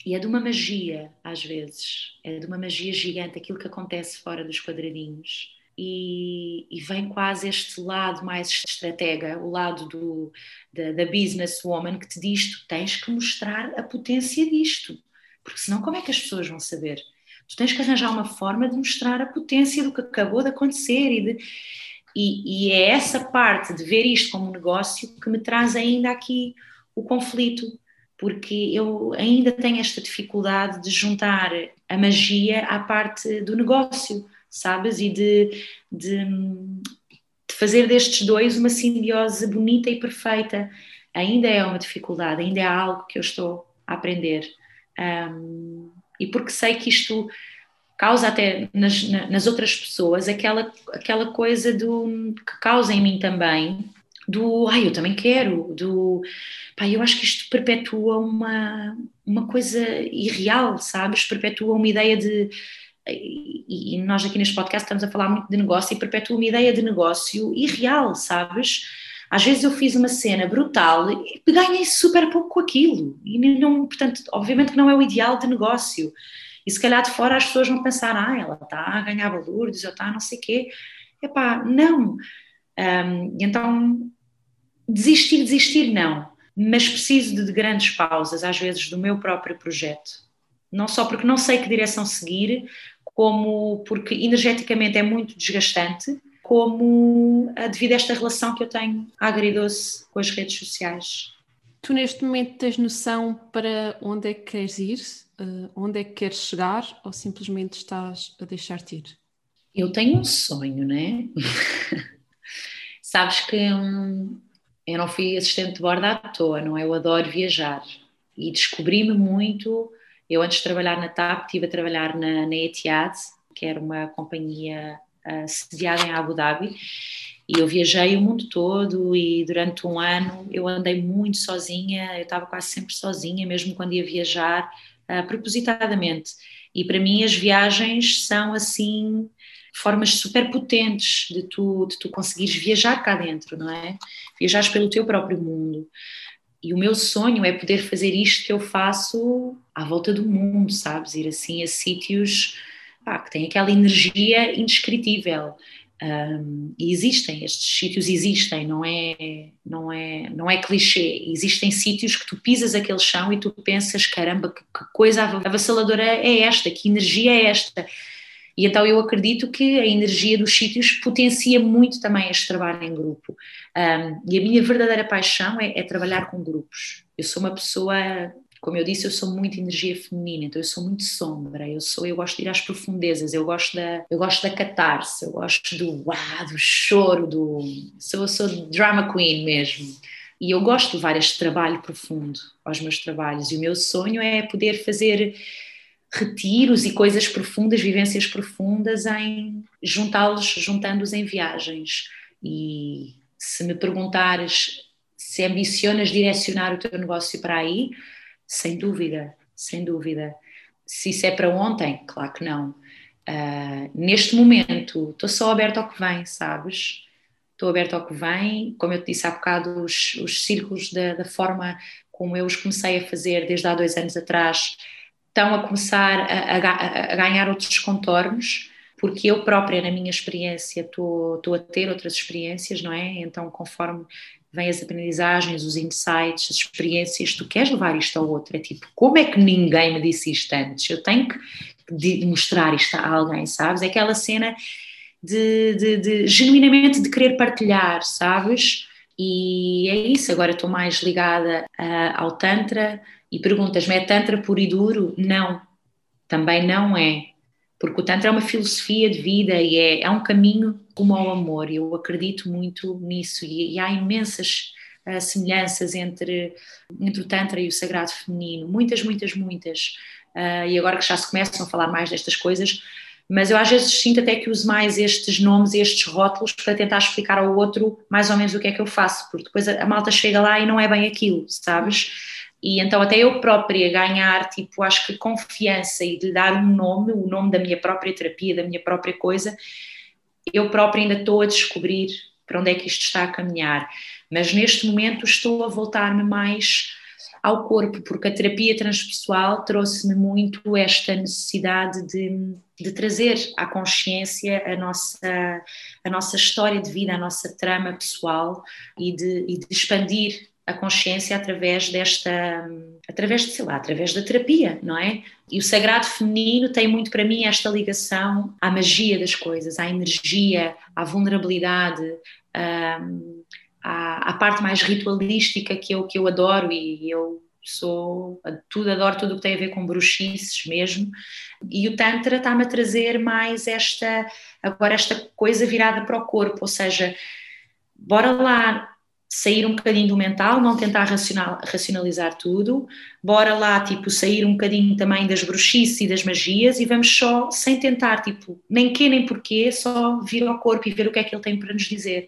e é de uma magia, às vezes, é de uma magia gigante aquilo que acontece fora dos quadradinhos. E, e, vem quase este lado mais estratega, o lado do, da, da businesswoman que te diz: tu tens que mostrar a potência disto, porque senão como é que as pessoas vão saber? Tu tens que arranjar uma forma de mostrar a potência do que acabou de acontecer e, de, e, e é essa parte de ver isto como um negócio que me traz ainda aqui o conflito porque eu ainda tenho esta dificuldade de juntar a magia à parte do negócio, sabes? E de, de, de, fazer destes dois uma simbiose bonita e perfeita. Ainda é uma dificuldade, ainda é algo que eu estou a aprender. Um, e porque sei que isto causa até nas, nas outras pessoas aquela, aquela coisa do, que causa em mim também, do ai, eu também quero, do pá, eu acho que isto perpetua uma, uma coisa irreal, sabes? Perpetua uma ideia de. E, nós aqui neste podcast estamos a falar muito de negócio e perpetua uma ideia de negócio irreal, sabes? Às vezes eu fiz uma cena brutal e ganhei super pouco com aquilo. E não, portanto, obviamente que não é o ideal de negócio. E se calhar de fora as pessoas vão pensar, ah, ela está a ganhar valores, ou está a não sei quê. Epá, não. Um, então Desistir, desistir, não. Mas preciso de grandes pausas, às vezes, do meu próprio projeto. Não só porque não sei que direção seguir, como porque energeticamente é muito desgastante, como devido a esta relação que eu tenho agridoce com as redes sociais. Tu neste momento tens noção para onde é que queres ir, uh, onde é que queres chegar ou simplesmente estás a deixar-te ir? Eu tenho um sonho, né? Sabes que hum, eu não fui assistente de bordo à toa, não é? Eu adoro viajar e descobri-me muito. Eu, antes de trabalhar na TAP, estive a trabalhar na, na Etihad, que era uma companhia uh, sediada em Abu Dhabi, e eu viajei o mundo todo. E durante um ano eu andei muito sozinha, eu estava quase sempre sozinha, mesmo quando ia viajar, uh, propositadamente. E para mim, as viagens são assim formas super potentes de tu, de tu conseguires viajar cá dentro, não é? Viajares pelo teu próprio mundo. E o meu sonho é poder fazer isto que eu faço à volta do mundo, sabes? Ir assim a sítios pá, que têm aquela energia indescritível. Um, e existem, estes sítios existem, não é, não é, não é clichê. Existem sítios que tu pisas aquele chão e tu pensas: caramba, que, que coisa avassaladora é esta, que energia é esta E então eu acredito que a energia dos sítios potencia muito também este trabalho em grupo. Um, e a minha verdadeira paixão é, é trabalhar com grupos. Eu sou uma pessoa como eu disse, eu sou muito energia feminina, então eu sou muito sombra, eu sou, eu gosto de ir às profundezas, eu gosto da, eu gosto da catarse, eu gosto do uau, do choro, do sou, sou drama queen mesmo. E eu gosto de levar este trabalho profundo aos meus trabalhos, e o meu sonho é poder fazer retiros e coisas profundas, vivências profundas, em juntá-los, juntando-os em viagens. E se me perguntares se ambicionas direcionar o teu negócio para aí, sem dúvida, sem dúvida. Se isso é para ontem, claro que não. Uh, neste momento, estou só aberta ao que vem, sabes? Estou aberta ao que vem. Como eu te disse há bocado, os, os círculos da, da forma como eu os comecei a fazer desde há dois anos atrás estão a começar a, a, a ganhar outros contornos, porque eu própria, na minha experiência, estou, a ter outras experiências, não é? Então, conforme vêm as aprendizagens, os insights, as experiências, tu queres levar isto ao outro. É tipo, como é que ninguém me disse isto antes? Eu tenho que mostrar isto a alguém, sabes? É aquela cena de, de, de genuinamente de querer partilhar, sabes? E é isso, agora estou mais ligada uh, ao Tantra, e perguntas-me, é Tantra puro e duro? Não, também não é. Porque o Tantra é uma filosofia de vida e é, é um caminho como ao amor. Eu acredito muito nisso e, e há imensas uh, semelhanças entre, entre o Tantra e o sagrado feminino. Muitas, muitas, muitas. Uh, e agora que já se começam a falar mais destas coisas, mas eu às vezes sinto até que uso mais estes nomes, estes rótulos para tentar explicar ao outro mais ou menos o que é que eu faço, porque depois a, a malta chega lá e não é bem aquilo, sabes? E então até eu própria ganhar, tipo, acho que confiança e de lhe dar um nome, o nome da minha própria terapia, da minha própria coisa, eu própria ainda estou a descobrir para onde é que isto está a caminhar. Mas neste momento estou a voltar-me mais ao corpo, porque a terapia transpessoal trouxe-me muito esta necessidade de, de, trazer à consciência a nossa, a nossa história de vida, a nossa trama pessoal e de, e de expandir a consciência através desta, através de, sei lá, através da terapia, não é? E o sagrado feminino tem muito para mim esta ligação à magia das coisas, à energia, à vulnerabilidade, à, à, parte mais ritualística que eu, que eu adoro e eu sou tudo, adoro tudo o que tem a ver com bruxices mesmo. E o Tantra está-me a trazer mais esta, agora esta coisa virada para o corpo, ou seja, bora lá sair um bocadinho do mental, não tentar racional, racionalizar tudo, bora lá, tipo, sair um bocadinho também das bruxices e das magias e vamos só, sem tentar, tipo, nem que nem porquê, só vir ao corpo e ver o que é que ele tem para nos dizer.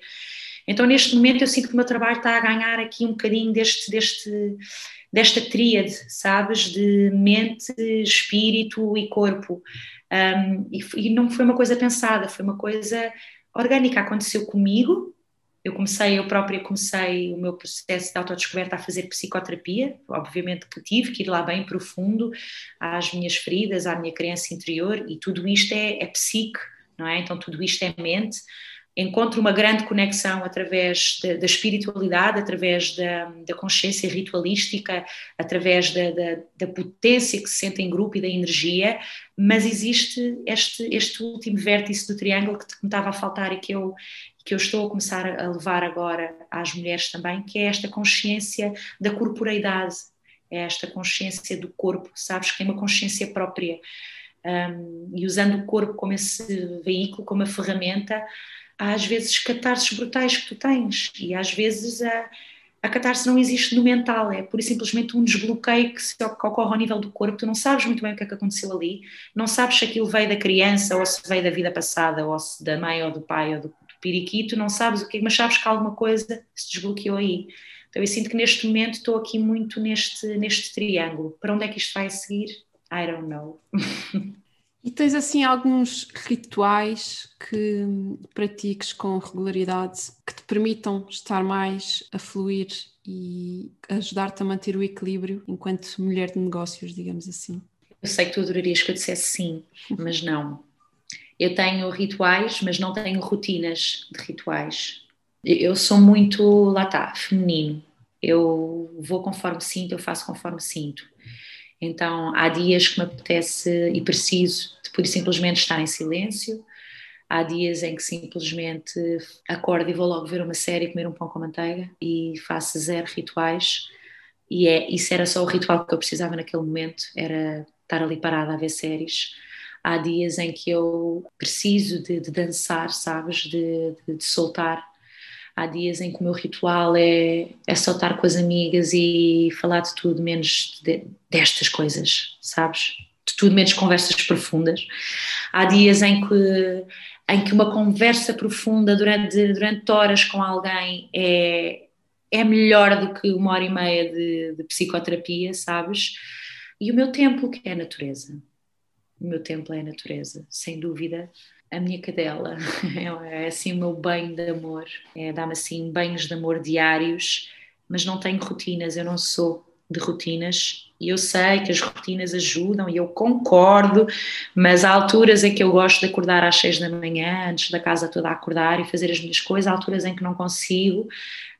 Então, neste momento, eu sinto que o meu trabalho está a ganhar aqui um bocadinho deste, deste, desta tríade, sabes, de mente, espírito e corpo. Um, e, e não foi uma coisa pensada, foi uma coisa orgânica, aconteceu comigo, eu comecei, eu própria comecei o meu processo de autodescoberta a fazer psicoterapia, obviamente que tive que ir lá bem profundo às minhas feridas, à minha crença interior e tudo isto é, é psique, não é? Então tudo isto é mente. Encontro uma grande conexão através da, da espiritualidade, através da, da, consciência ritualística, através da, da, potência que se sente em grupo e da energia, mas existe este, este último vértice do triângulo que me estava a faltar e que eu, que eu estou a começar a levar agora às mulheres também, que é esta consciência da corporeidade, é esta consciência do corpo, sabes, que tem uma consciência própria. Um, e usando o corpo como esse veículo, como a ferramenta, há às vezes catarses brutais que tu tens, e às vezes a, a catarse não existe no mental, é pura e simplesmente um desbloqueio que, se, que ocorre ao nível do corpo, tu não sabes muito bem o que é que aconteceu ali, não sabes se aquilo veio da criança, ou se veio da vida passada, ou se da mãe, ou do pai, ou do, periquito, não sabes o que mas sabes que alguma coisa se desbloqueou aí. Então eu sinto que neste momento estou aqui muito neste, neste triângulo. Para onde é que isto vai seguir? I don't know. E tens assim alguns rituais que pratiques com regularidade que te permitam estar mais a fluir e ajudar-te a manter o equilíbrio enquanto mulher de negócios, digamos assim? Eu sei que tu adorarias que eu dissesse sim, mas não. Eu tenho rituais, mas não tenho rotinas de rituais. Eu sou muito, lá está, feminino. Eu vou conforme sinto, eu faço conforme sinto. Então, há dias que me apetece e preciso de por simplesmente estar em silêncio, há dias em que simplesmente acordo e vou logo ver uma série, comer um pão com manteiga e faço zero rituais. E é, isso era só o ritual que eu precisava naquele momento, era estar ali parada a ver séries. Há dias em que eu preciso de, de dançar, sabes, de, de, de soltar Há dias em que o meu ritual é, é com as amigas e falar de tudo menos de, destas coisas, sabes? De tudo menos conversas profundas. Há dias em que, em que uma conversa profunda durante, durante horas com alguém é, é melhor do que uma hora e meia de, de psicoterapia, sabes? E o meu templo, que é a natureza. O meu templo é a natureza, sem dúvida a minha cadela, é assim o meu banho de amor, é, dá-me assim banhos de amor diários, mas não tenho rotinas, eu não sou de rotinas e eu sei que as rotinas ajudam e eu concordo, mas há alturas em que eu gosto de acordar às seis da manhã, antes da casa toda a acordar e fazer as minhas coisas, há alturas em que não consigo,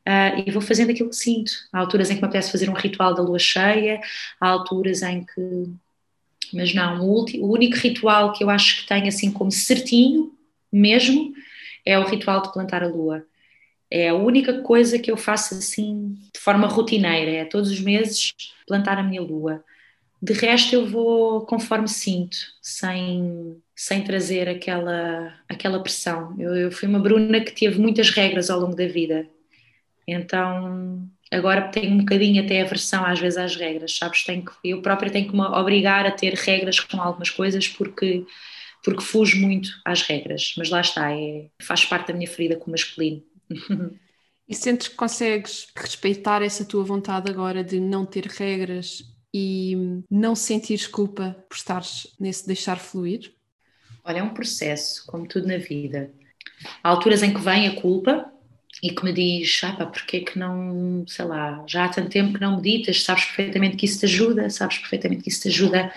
Uh, e vou fazendo aquilo que sinto. Há alturas em que me apetece fazer um ritual da lua cheia, há alturas em que mas não, o, último, o único ritual que eu acho que tenho assim como certinho mesmo é o ritual de plantar a lua. É a única coisa que eu faço assim de forma rotineira, é todos os meses plantar a minha lua. De resto eu vou conforme sinto, sem, sem trazer aquela, aquela pressão. Eu, eu fui uma Bruna que teve muitas regras ao longo da vida, então agora tenho um bocadinho até aversão às vezes às regras, sabes? Tenho que, eu própria tenho que me obrigar a ter regras com algumas coisas porque, porque fujo muito às regras, mas lá está, é, faz parte da minha ferida com o masculino. E sentes que consegues respeitar essa tua vontade agora de não ter regras e não sentires culpa por estares nesse deixar fluir? Olha, é um processo, como tudo na vida. Há alturas em que vem a culpa, e que me diz, ah porque é que não, sei lá, já há tanto tempo que não meditas, sabes perfeitamente que isso te ajuda, sabes perfeitamente que isso te ajuda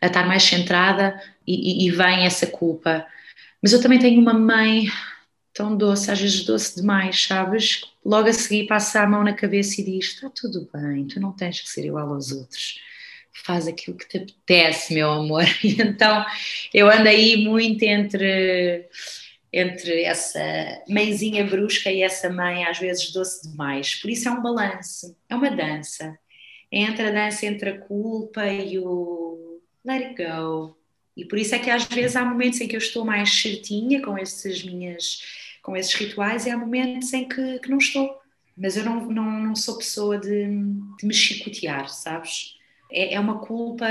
a estar mais centrada e, e, e vem essa culpa. Mas eu também tenho uma mãe tão doce, às vezes doce demais, sabes? Logo a seguir passa a mão na cabeça e diz: Está tudo bem, tu não tens que ser igual aos outros, faz aquilo que te apetece, meu amor. E então eu ando aí muito entre entre essa mãezinha brusca e essa mãe às vezes doce demais. Por isso é um balanço, é uma dança. É entre a dança entre a culpa e o let it go. E por isso é que às vezes há momentos em que eu estou mais certinha com essas minhas com esses rituais e há momentos em que, que não estou. Mas eu não, não, não sou pessoa de, de me chicotear, sabes? É, é uma culpa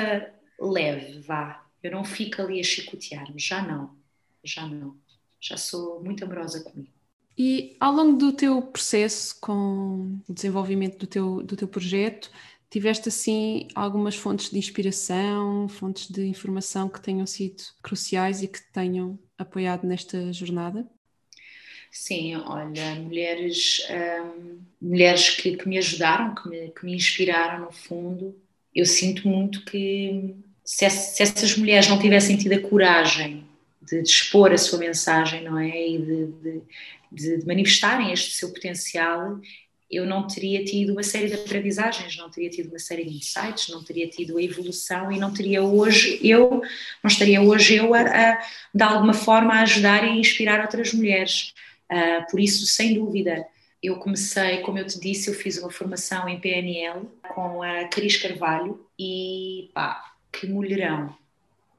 leve, vá. Eu não fico ali a chicotear-me, já não, já não já sou muito amorosa comigo. E ao longo do teu processo com o desenvolvimento do teu, do teu projeto, tiveste assim algumas fontes de inspiração, fontes de informação que tenham sido cruciais e que te tenham apoiado nesta jornada? Sim, olha, mulheres, hum, mulheres que, que, me ajudaram, que me, que me inspiraram no fundo. Eu sinto muito que se, se essas mulheres não tivessem tido a coragem de, de, expor a sua mensagem, não é? E de, de, de, manifestarem este seu potencial, eu não teria tido uma série de aprendizagens, não teria tido uma série de insights, não teria tido a evolução e não teria hoje eu, não estaria hoje eu a, a de alguma forma a ajudar e inspirar outras mulheres. Uh, por isso, sem dúvida, eu comecei, como eu te disse, eu fiz uma formação em PNL com a Cris Carvalho e pá, que mulherão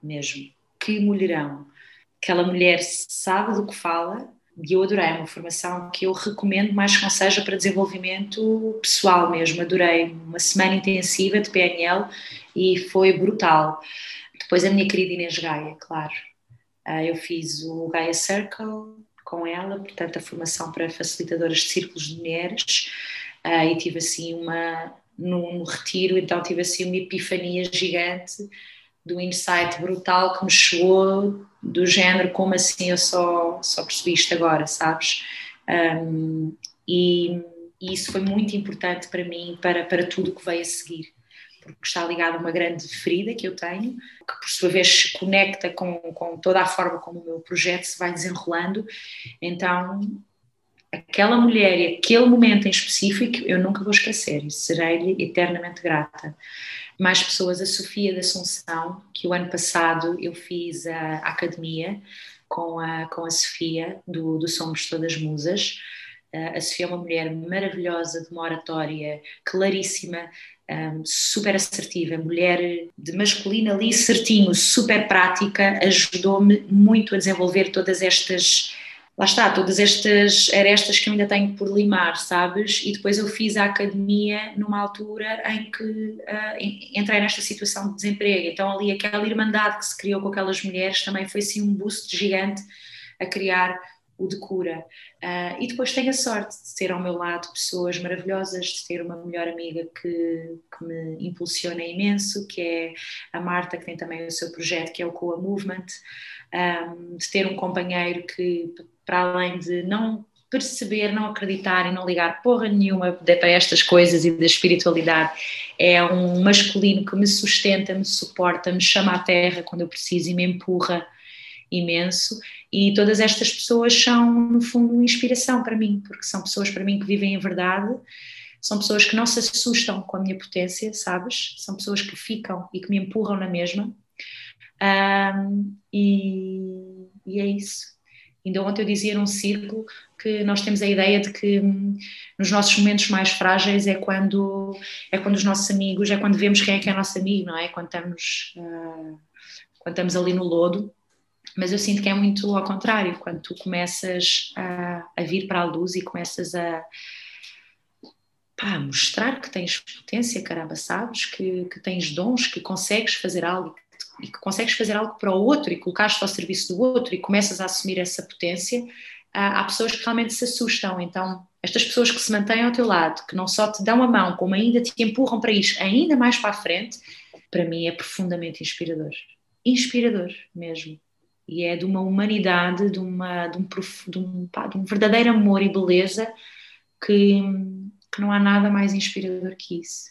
mesmo, que mulherão aquela mulher sabe do que fala e eu adorei, é uma formação que eu recomendo mais que não seja para desenvolvimento pessoal mesmo, adorei, uma semana intensiva de PNL e foi brutal. Depois a minha querida Inês Gaia, claro, ah, eu fiz o Gaia Circle com ela, portanto a formação para facilitadoras de círculos de mulheres. Ah, e tive assim uma, no retiro, então tive assim uma epifania gigante do insight brutal que me chegou do género como assim eu só, só percebi isto agora, sabes? Um, e, e, isso foi muito importante para mim, para, para tudo o que veio a seguir, porque está ligado a uma grande ferida que eu tenho, que por sua vez se conecta com, com toda a forma como o meu projeto se vai desenrolando, então aquela mulher e aquele momento em específico eu nunca vou esquecer e serei-lhe eternamente grata. Mais pessoas, a Sofia da Assunção, que o ano passado eu fiz a academia com a, com a Sofia, do, do Somos Todas Musas. Uh, a Sofia é uma mulher maravilhosa, de uma oratória claríssima, um, super assertiva, mulher de masculino ali certinho, super prática, ajudou-me muito a desenvolver todas estas lá está, todas estas arestas que eu ainda tenho por limar, sabes? E depois eu fiz a academia numa altura em que uh, entrei nesta situação de desemprego. Então, ali, aquela irmandade que se criou com aquelas mulheres também foi assim um boost gigante a criar o de cura. Uh, e depois tenho a sorte de ter ao meu lado pessoas maravilhosas, de ter uma melhor amiga que, que me impulsiona imenso, que é a Marta, que tem também o seu projeto, que é o Coa Movement, um, de ter um companheiro que, para além de não perceber, não acreditar e não ligar porra nenhuma para estas coisas e da espiritualidade. É um masculino que me sustenta, me suporta, me chama à terra quando eu preciso e me empurra imenso. E todas estas pessoas são, no fundo, inspiração para mim, porque são pessoas para mim que vivem em verdade, são pessoas que não se assustam com a minha potência, sabes? São pessoas que ficam e que me empurram na mesma. Um, e, e é isso. Ainda ontem eu dizia num círculo que nós temos a ideia de que hum, nos nossos momentos mais frágeis é quando é quando os nossos amigos, é quando vemos quem é que é nosso amigo, não é? Quando estamos, uh, quando estamos ali no lodo. Mas eu sinto que é muito ao contrário, quando tu começas a, a vir para a luz e começas a pá, mostrar que tens potência, caramba, sabes? Que, que tens dons, que consegues fazer algo, e que consegues fazer algo para o outro e colocar-te ao serviço do outro e começas a assumir essa potência, há pessoas que realmente se assustam. Então, estas pessoas que se mantêm ao teu lado, que não só te dão a mão, como ainda te empurram para ir ainda mais para a frente, para mim é profundamente inspirador. Inspirador mesmo. E é de uma humanidade, de, uma, de, um, de, um, pá, de um verdadeiro amor e beleza que, que não há nada mais inspirador que isso.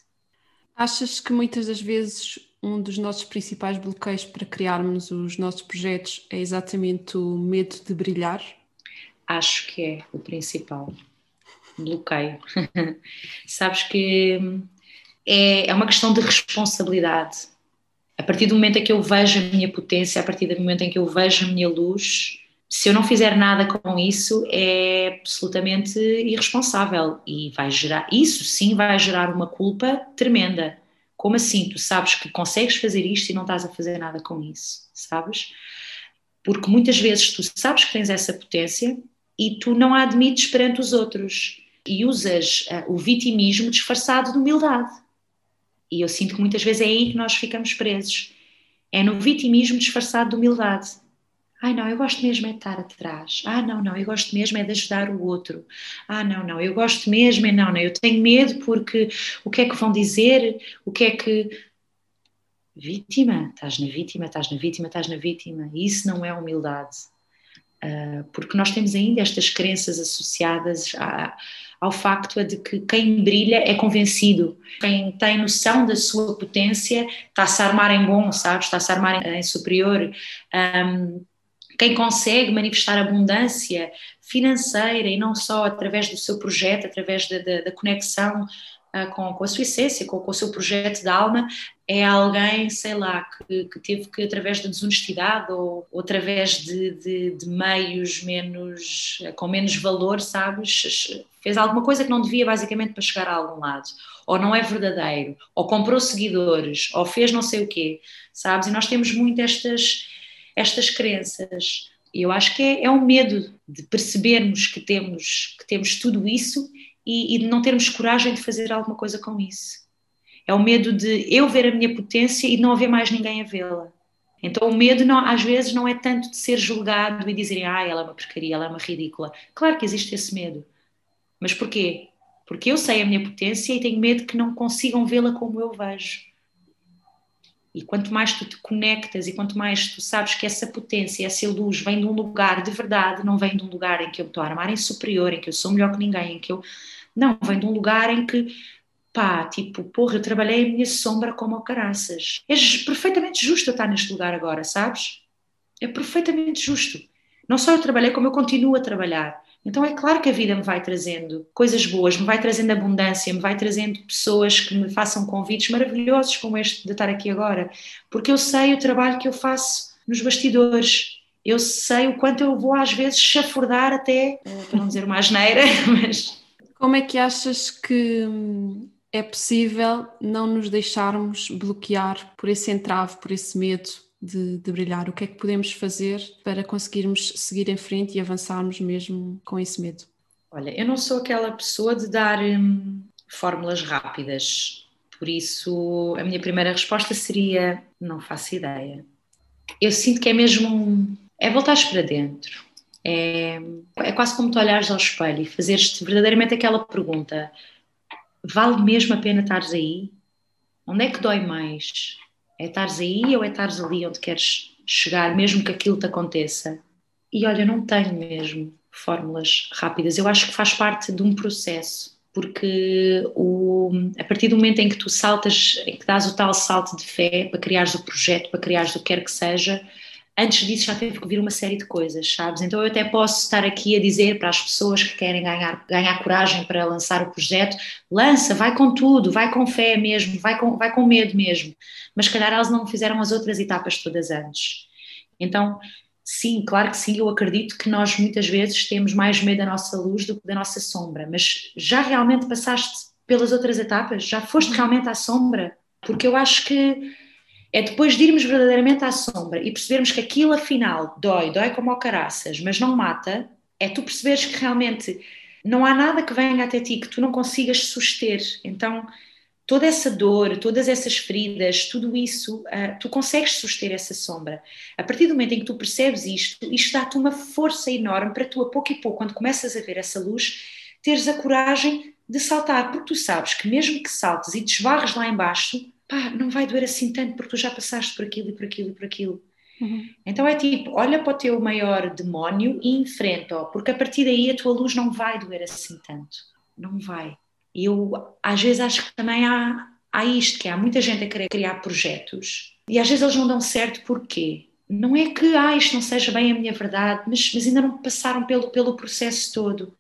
Achas que muitas das vezes um dos nossos principais bloqueios para criarmos os nossos projetos é exatamente o medo de brilhar? Acho que é o principal bloqueio. Sabes que é, é uma questão de responsabilidade. A partir do momento em que eu vejo a minha potência, a partir do momento em que eu vejo a minha luz, se eu não fizer nada com isso, é absolutamente irresponsável e vai gerar, isso sim vai gerar uma culpa tremenda como assim? Tu sabes que consegues fazer isto e não estás a fazer nada com isso, sabes? Porque muitas vezes tu sabes que tens essa potência e tu não a admites perante os outros e usas uh, o vitimismo disfarçado de humildade. E eu sinto que muitas vezes é aí que nós ficamos presos. É no vitimismo disfarçado de humildade. Ai, não, eu gosto mesmo é de estar atrás. Ah, não, não, eu gosto mesmo é de ajudar o outro. Ah, não, não, eu gosto mesmo é não, não, eu tenho medo porque o que é que vão dizer? O que é que. Vítima, estás na vítima, estás na vítima, estás na vítima. Isso não é humildade. Uh, porque nós temos ainda estas crenças associadas a, ao facto de que quem brilha é convencido, quem tem noção da sua potência está-se a armar em bom, sabes? Está-se a armar em superior. Um, quem consegue manifestar abundância financeira e não só através do seu projeto, através da, da, da conexão uh, com, com, a sua essência, com, com, o seu projeto de alma, é alguém, sei lá, que, que teve que, através da desonestidade ou, ou através de, de, de, meios menos, com menos valor, sabes, fez alguma coisa que não devia basicamente para chegar a algum lado, ou não é verdadeiro, ou comprou seguidores, ou fez não sei o quê, sabes? E nós temos muito estas estas crenças. Eu acho que é, é um medo de percebermos que temos, que temos tudo isso e, e de não termos coragem de fazer alguma coisa com isso. É o medo de eu ver a minha potência e não haver mais ninguém a vê-la. Então o medo não, às vezes não é tanto de ser julgado e dizerem ah, ela é uma porcaria, ela é uma ridícula. Claro que existe esse medo. Mas porquê? Porque eu sei a minha potência e tenho medo que não consigam vê-la como eu vejo. E quanto mais tu te conectas e quanto mais tu sabes que essa potência, essa luz vem de um lugar de verdade, não vem de um lugar em que eu estou a armar em superior, em que eu sou melhor que ninguém, em que eu. Não, vem de um lugar em que, pá, tipo, porra, eu trabalhei a minha sombra como o caraças. É perfeitamente justo eu estar neste lugar agora, sabes? É perfeitamente justo. Não só eu trabalhei, como eu continuo a trabalhar. Então é claro que a vida me vai trazendo coisas boas, me vai trazendo abundância, me vai trazendo pessoas que me façam convites maravilhosos como este de estar aqui agora, porque eu sei o trabalho que eu faço nos bastidores. Eu sei o quanto eu vou às vezes chafurdar até, para não dizer uma asneira, mas... Como é que achas que hum, é possível não nos deixarmos bloquear por esse entrave, por esse medo de, de, brilhar? O que é que podemos fazer para conseguirmos seguir em frente e avançarmos mesmo com esse medo? Olha, eu não sou aquela pessoa de dar hum, fórmulas rápidas, por isso a minha primeira resposta seria: não faço ideia. Eu sinto que é mesmo. é voltares para dentro. É, é quase como tu olhares ao espelho e fazeres-te verdadeiramente aquela pergunta: vale mesmo a pena estares aí? Onde é que dói mais? É estares aí ou é estares ali onde queres chegar, mesmo que aquilo te aconteça? E olha, não tenho mesmo fórmulas rápidas. Eu acho que faz parte de um processo, porque o, a partir do momento em que tu saltas, em que dás o tal salto de fé para criares o projeto, para criares o que quer que seja, antes disso já teve que vir uma série de coisas, sabes? Então eu até posso estar aqui a dizer para as pessoas que querem ganhar, ganhar coragem para lançar o projeto, lança, vai com tudo, vai com fé mesmo, vai com, vai com medo mesmo, mas calhar elas não fizeram as outras etapas todas antes. Então, sim, claro que sim, eu acredito que nós muitas vezes temos mais medo da nossa luz do que da nossa sombra, mas já realmente passaste pelas outras etapas? Já foste realmente à sombra? Porque eu acho que é depois de irmos verdadeiramente à sombra e percebermos que aquilo afinal dói, dói como ao caraças, mas não mata, é tu perceberes que realmente não há nada que venha até ti que tu não consigas suster. Então, toda essa dor, todas essas feridas, tudo isso, uh, tu consegues suster essa sombra. A partir do momento em que tu percebes isto, isto dá-te uma força enorme para tu, a pouco e pouco, quando começas a ver essa luz, teres a coragem de saltar, porque tu sabes que mesmo que saltes e te esbarres lá embaixo, pá, não vai doer assim tanto porque tu já passaste por aquilo e por aquilo e por aquilo. Uhum. Então é tipo, olha para o teu maior demónio e enfrenta-o, porque a partir daí a tua luz não vai doer assim tanto. Não vai. E eu às vezes acho que também há, há isto, que há muita gente a querer criar projetos e às vezes eles não dão certo porquê? Não é que ah, isto não seja bem a minha verdade, mas, mas ainda não passaram pelo, pelo processo todo.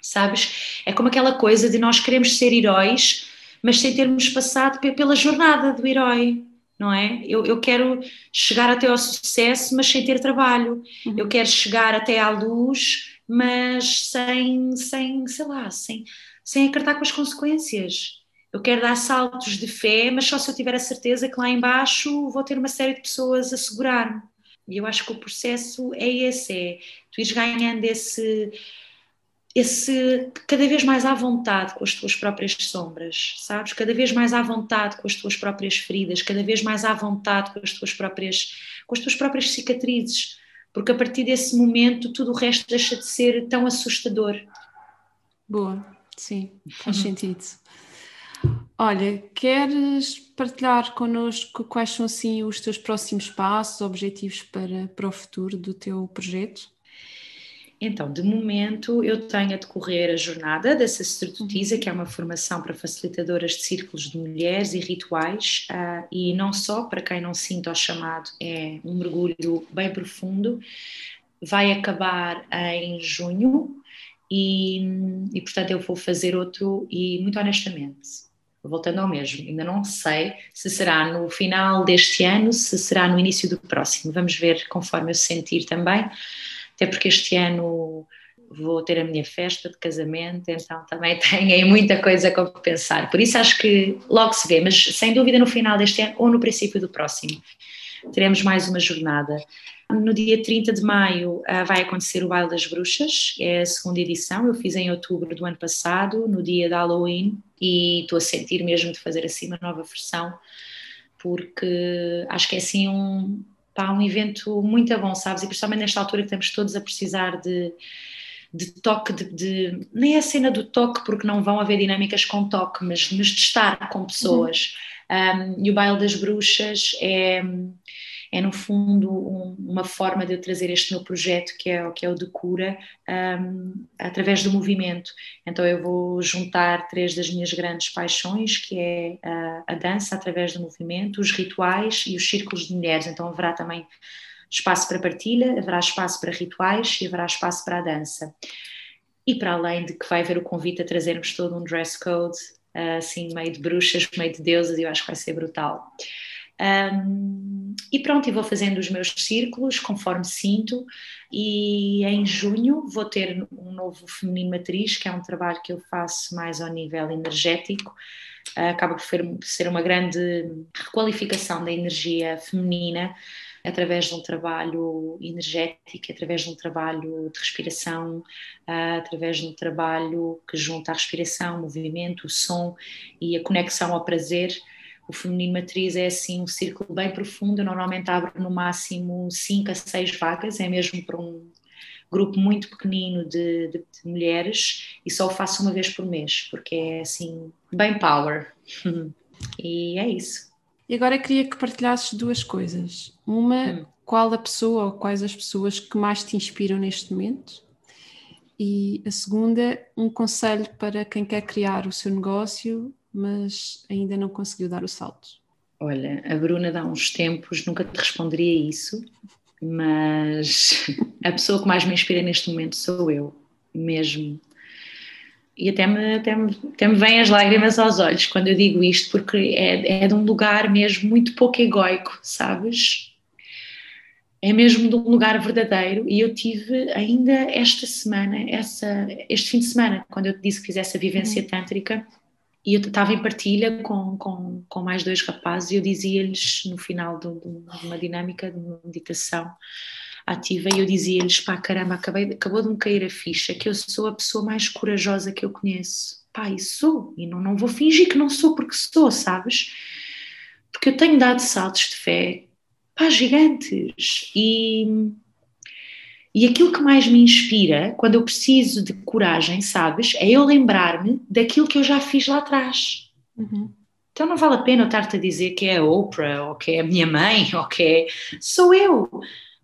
Sabes? É como aquela coisa de nós queremos ser heróis mas sem termos passado pela jornada do herói, não é? Eu, eu quero chegar até ao sucesso, mas sem ter trabalho. Uhum. Eu quero chegar até à luz, mas sem, sem sei lá, sem, sem acartar com as consequências. Eu quero dar saltos de fé, mas só se eu tiver a certeza que lá embaixo vou ter uma série de pessoas a segurar-me. E eu acho que o processo é esse, é tu ires ganhando esse esse cada vez mais à vontade com as tuas próprias sombras, sabes? Cada vez mais à vontade com as tuas próprias feridas, cada vez mais à vontade com as tuas próprias com as tuas próprias cicatrizes, porque a partir desse momento tudo o resto deixa de ser tão assustador. Boa, sim, faz uhum. sentido. Olha, queres partilhar connosco quais são assim os teus próximos passos, objetivos para, para o futuro do teu projeto? Então, de momento, eu tenho a decorrer a jornada da sacerdotisa, que é uma formação para facilitadoras de círculos de mulheres e rituais, uh, e não só, para quem não sinta o chamado, é um mergulho bem profundo. Vai acabar em junho e, e portanto, eu vou fazer outro, e muito honestamente, voltando ao mesmo, ainda não sei se será no final deste ano, se será no início do próximo. Vamos ver conforme eu sentir também até porque este ano vou ter a minha festa de casamento, então também tenho aí muita coisa a pensar. Por isso acho que logo se vê, mas sem dúvida no final deste ano ou no princípio do próximo. Teremos mais uma jornada. No dia 30 de maio uh, vai acontecer o Baile das Bruxas, é a segunda edição, eu fiz em outubro do ano passado, no dia da Halloween, e estou a sentir mesmo de fazer assim uma nova versão, porque acho que é assim um, pá, um evento muito bom, sabes? E principalmente nesta altura que estamos todos a precisar de, de toque, de, de, nem é a cena do toque, porque não vão haver dinâmicas com toque, mas, mas de estar com pessoas. Uhum. Um, e o Baile das Bruxas é é no fundo um, uma forma de eu trazer este meu projeto que é, que é o de cura um, através do movimento. Então eu vou juntar três das minhas grandes paixões, que é a, a dança através do movimento, os rituais e os círculos de mulheres. Então haverá também espaço para partilha, haverá espaço para rituais e haverá espaço para a dança. E para além de que vai haver o convite a trazermos todo um dress code, assim, meio de bruxas, meio de deusas, e eu acho que vai ser brutal. Um, e pronto, e vou fazendo os meus círculos conforme sinto, e em junho vou ter um novo Feminino Matriz, que é um trabalho que eu faço mais ao nível energético. Uh, acaba por ser uma grande requalificação da energia feminina através de um trabalho energético, através de um trabalho de respiração, uh, através de um trabalho que junta a respiração, o movimento, o som e a conexão ao prazer o feminino matriz é assim um círculo bem profundo, eu normalmente abro no máximo 5 a 6 vagas, é mesmo para um grupo muito pequenino de, de, de, mulheres e só o faço uma vez por mês, porque é assim, bem power. e é isso. E agora queria que partilhasses duas coisas. Uma, hum. qual a pessoa ou quais as pessoas que mais te inspiram neste momento? E a segunda, um conselho para quem quer criar o seu negócio mas ainda não conseguiu dar o salto? Olha, a Bruna dá uns tempos nunca te responderia isso, mas a pessoa que mais me inspira neste momento sou eu, mesmo. E até me, até me, até me vêm as lágrimas aos olhos quando eu digo isto, porque é, é de um lugar mesmo muito pouco egoico, sabes? É mesmo de um lugar verdadeiro. E eu tive ainda esta semana, essa, este fim de semana, quando eu te disse que fizesse a vivência uhum. tântrica, e eu estava em partilha com, com, com mais dois rapazes e eu dizia-lhes no final de, de, uma dinâmica de meditação ativa e eu dizia-lhes, pá, caramba, acabei, acabou de me cair a ficha que eu sou a pessoa mais corajosa que eu conheço. Pá, e sou, e não, não vou fingir que não sou porque sou, sabes? Porque eu tenho dado saltos de fé, pá, gigantes. E e aquilo que mais me inspira, quando eu preciso de coragem, sabes, é eu lembrar-me daquilo que eu já fiz lá atrás. Uhum. Então não vale a pena eu estar-te a dizer que é a Oprah, ou que é a minha mãe, ou que é. Sou eu!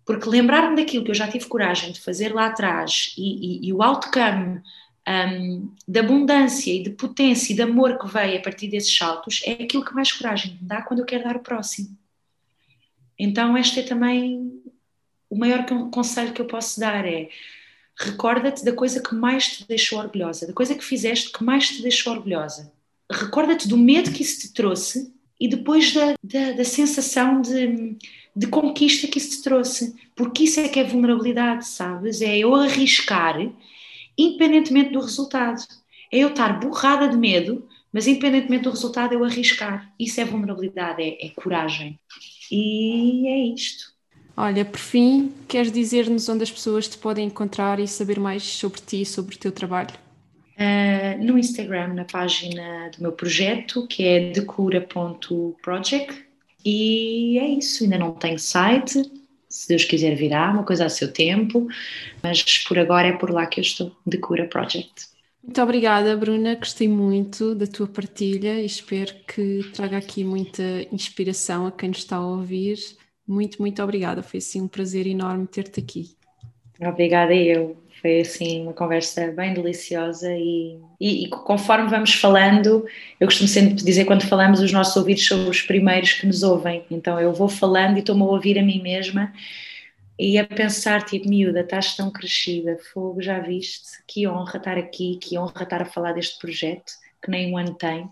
Porque lembrar-me daquilo que eu já tive coragem de fazer lá atrás e, e, e o outcome um, de abundância e de potência e de amor que veio a partir desses saltos é aquilo que mais coragem me dá quando eu quero dar o próximo. Então, esta é também o maior conselho que eu posso dar é recorda-te da coisa que mais te deixou orgulhosa, da coisa que fizeste que mais te deixou orgulhosa. Recorda-te do medo que isso te trouxe e depois da, da, da sensação de, de, conquista que isso te trouxe. Porque isso é que é vulnerabilidade, sabes? É eu arriscar, independentemente do resultado. É eu estar borrada de medo, mas independentemente do resultado, eu arriscar. Isso é vulnerabilidade, é, é coragem. E é isto. Olha, por fim, queres dizer-nos onde as pessoas te podem encontrar e saber mais sobre ti e sobre o teu trabalho? Uh, no Instagram, na página do meu projeto, que é decura.project. E é isso, ainda não tenho site, se Deus quiser virá, uma coisa a seu tempo, mas por agora é por lá que eu estou, Decura Project. Muito obrigada, Bruna. Gostei muito da tua partilha e espero que traga aqui muita inspiração a quem nos está a ouvir muito, muito obrigada. Foi assim um prazer enorme ter-te aqui. Obrigada eu. Foi assim uma conversa bem deliciosa e, e, e, conforme vamos falando, eu costumo sempre dizer quando falamos, os nossos ouvidos são os primeiros que nos ouvem. Então eu vou falando e estou-me a ouvir a mim mesma e a pensar, tipo, miúda, estás tão crescida, fogo, já viste? Que honra estar aqui, que honra estar a falar deste projeto que nem um ano tem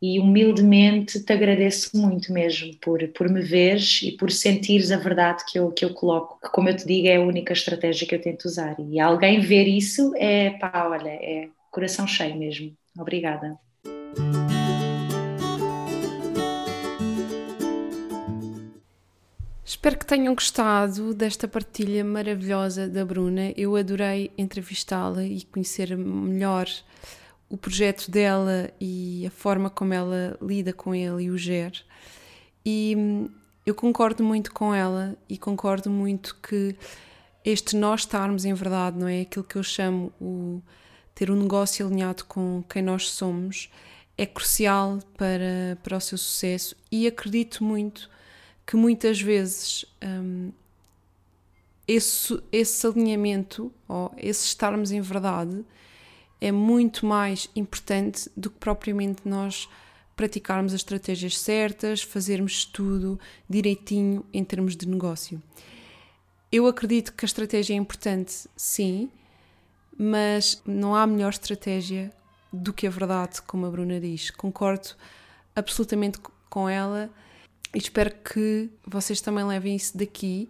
e humildemente te agradeço muito mesmo por, por me veres e por sentires a verdade que eu, que eu coloco, que como eu te digo é a única estratégia que eu tento usar e alguém ver isso é pá, olha, é coração cheio mesmo. Obrigada. Espero que tenham gostado desta partilha maravilhosa da Bruna. Eu adorei entrevistá-la e conhecer melhor o projeto dela e a forma como ela lida com ele e o gera. E hum, eu concordo muito com ela e concordo muito que este nós estarmos em verdade, não é? Aquilo que eu chamo o ter um negócio alinhado com quem nós somos é crucial para, para o seu sucesso e acredito muito que muitas vezes hum, esse, esse alinhamento ou esse estarmos em verdade é muito mais importante do que propriamente nós praticarmos as estratégias certas, fazermos tudo direitinho em termos de negócio. Eu acredito que a estratégia é importante, sim, mas não há melhor estratégia do que a verdade, como a Bruna diz. Concordo absolutamente com ela e espero que vocês também levem isso daqui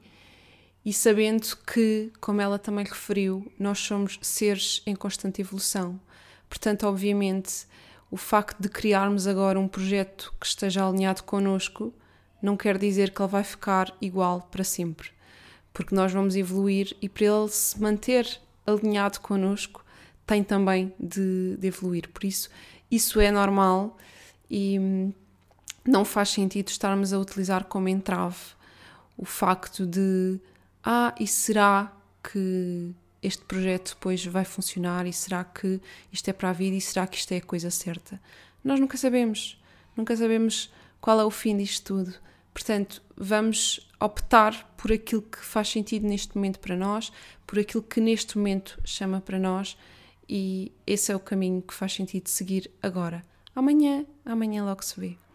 e sabendo que, como ela também referiu, nós somos seres em constante evolução. Portanto, obviamente, o facto de criarmos agora um projeto que esteja alinhado connosco não quer dizer que ele vai ficar igual para sempre, porque nós vamos evoluir e para ele se manter alinhado connosco tem também de, de evoluir. Por isso, isso é normal e hum, não faz sentido estarmos a utilizar como entrave o facto de ah, e será que este projeto depois vai funcionar e será que isto é para a vida e será que isto é a coisa certa? Nós nunca sabemos, nunca sabemos qual é o fim disto tudo. Portanto, vamos optar por aquilo que faz sentido neste momento para nós, por aquilo que neste momento chama para nós e esse é o caminho que faz sentido seguir agora. Amanhã, amanhã logo se vê.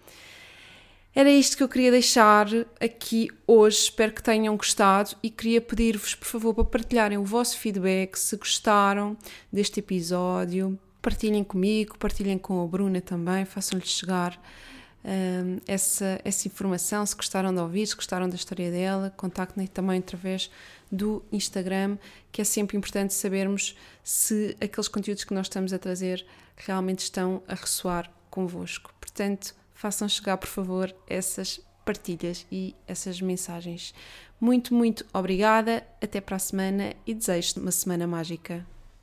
Era isto que eu queria deixar aqui hoje. Espero que tenham gostado e queria pedir-vos, por favor, para partilharem o vosso feedback, se gostaram deste episódio. Partilhem comigo, partilhem com a Bruna também, façam-lhe chegar um, essa, essa informação. Se gostaram de ouvir, se gostaram da história dela, contactem também através do Instagram, que é sempre importante sabermos se aqueles conteúdos que nós estamos a trazer realmente estão a ressoar convosco. Portanto, façam chegar, por favor, essas partilhas e essas mensagens. Muito, muito obrigada, até para a semana e desejo uma semana mágica.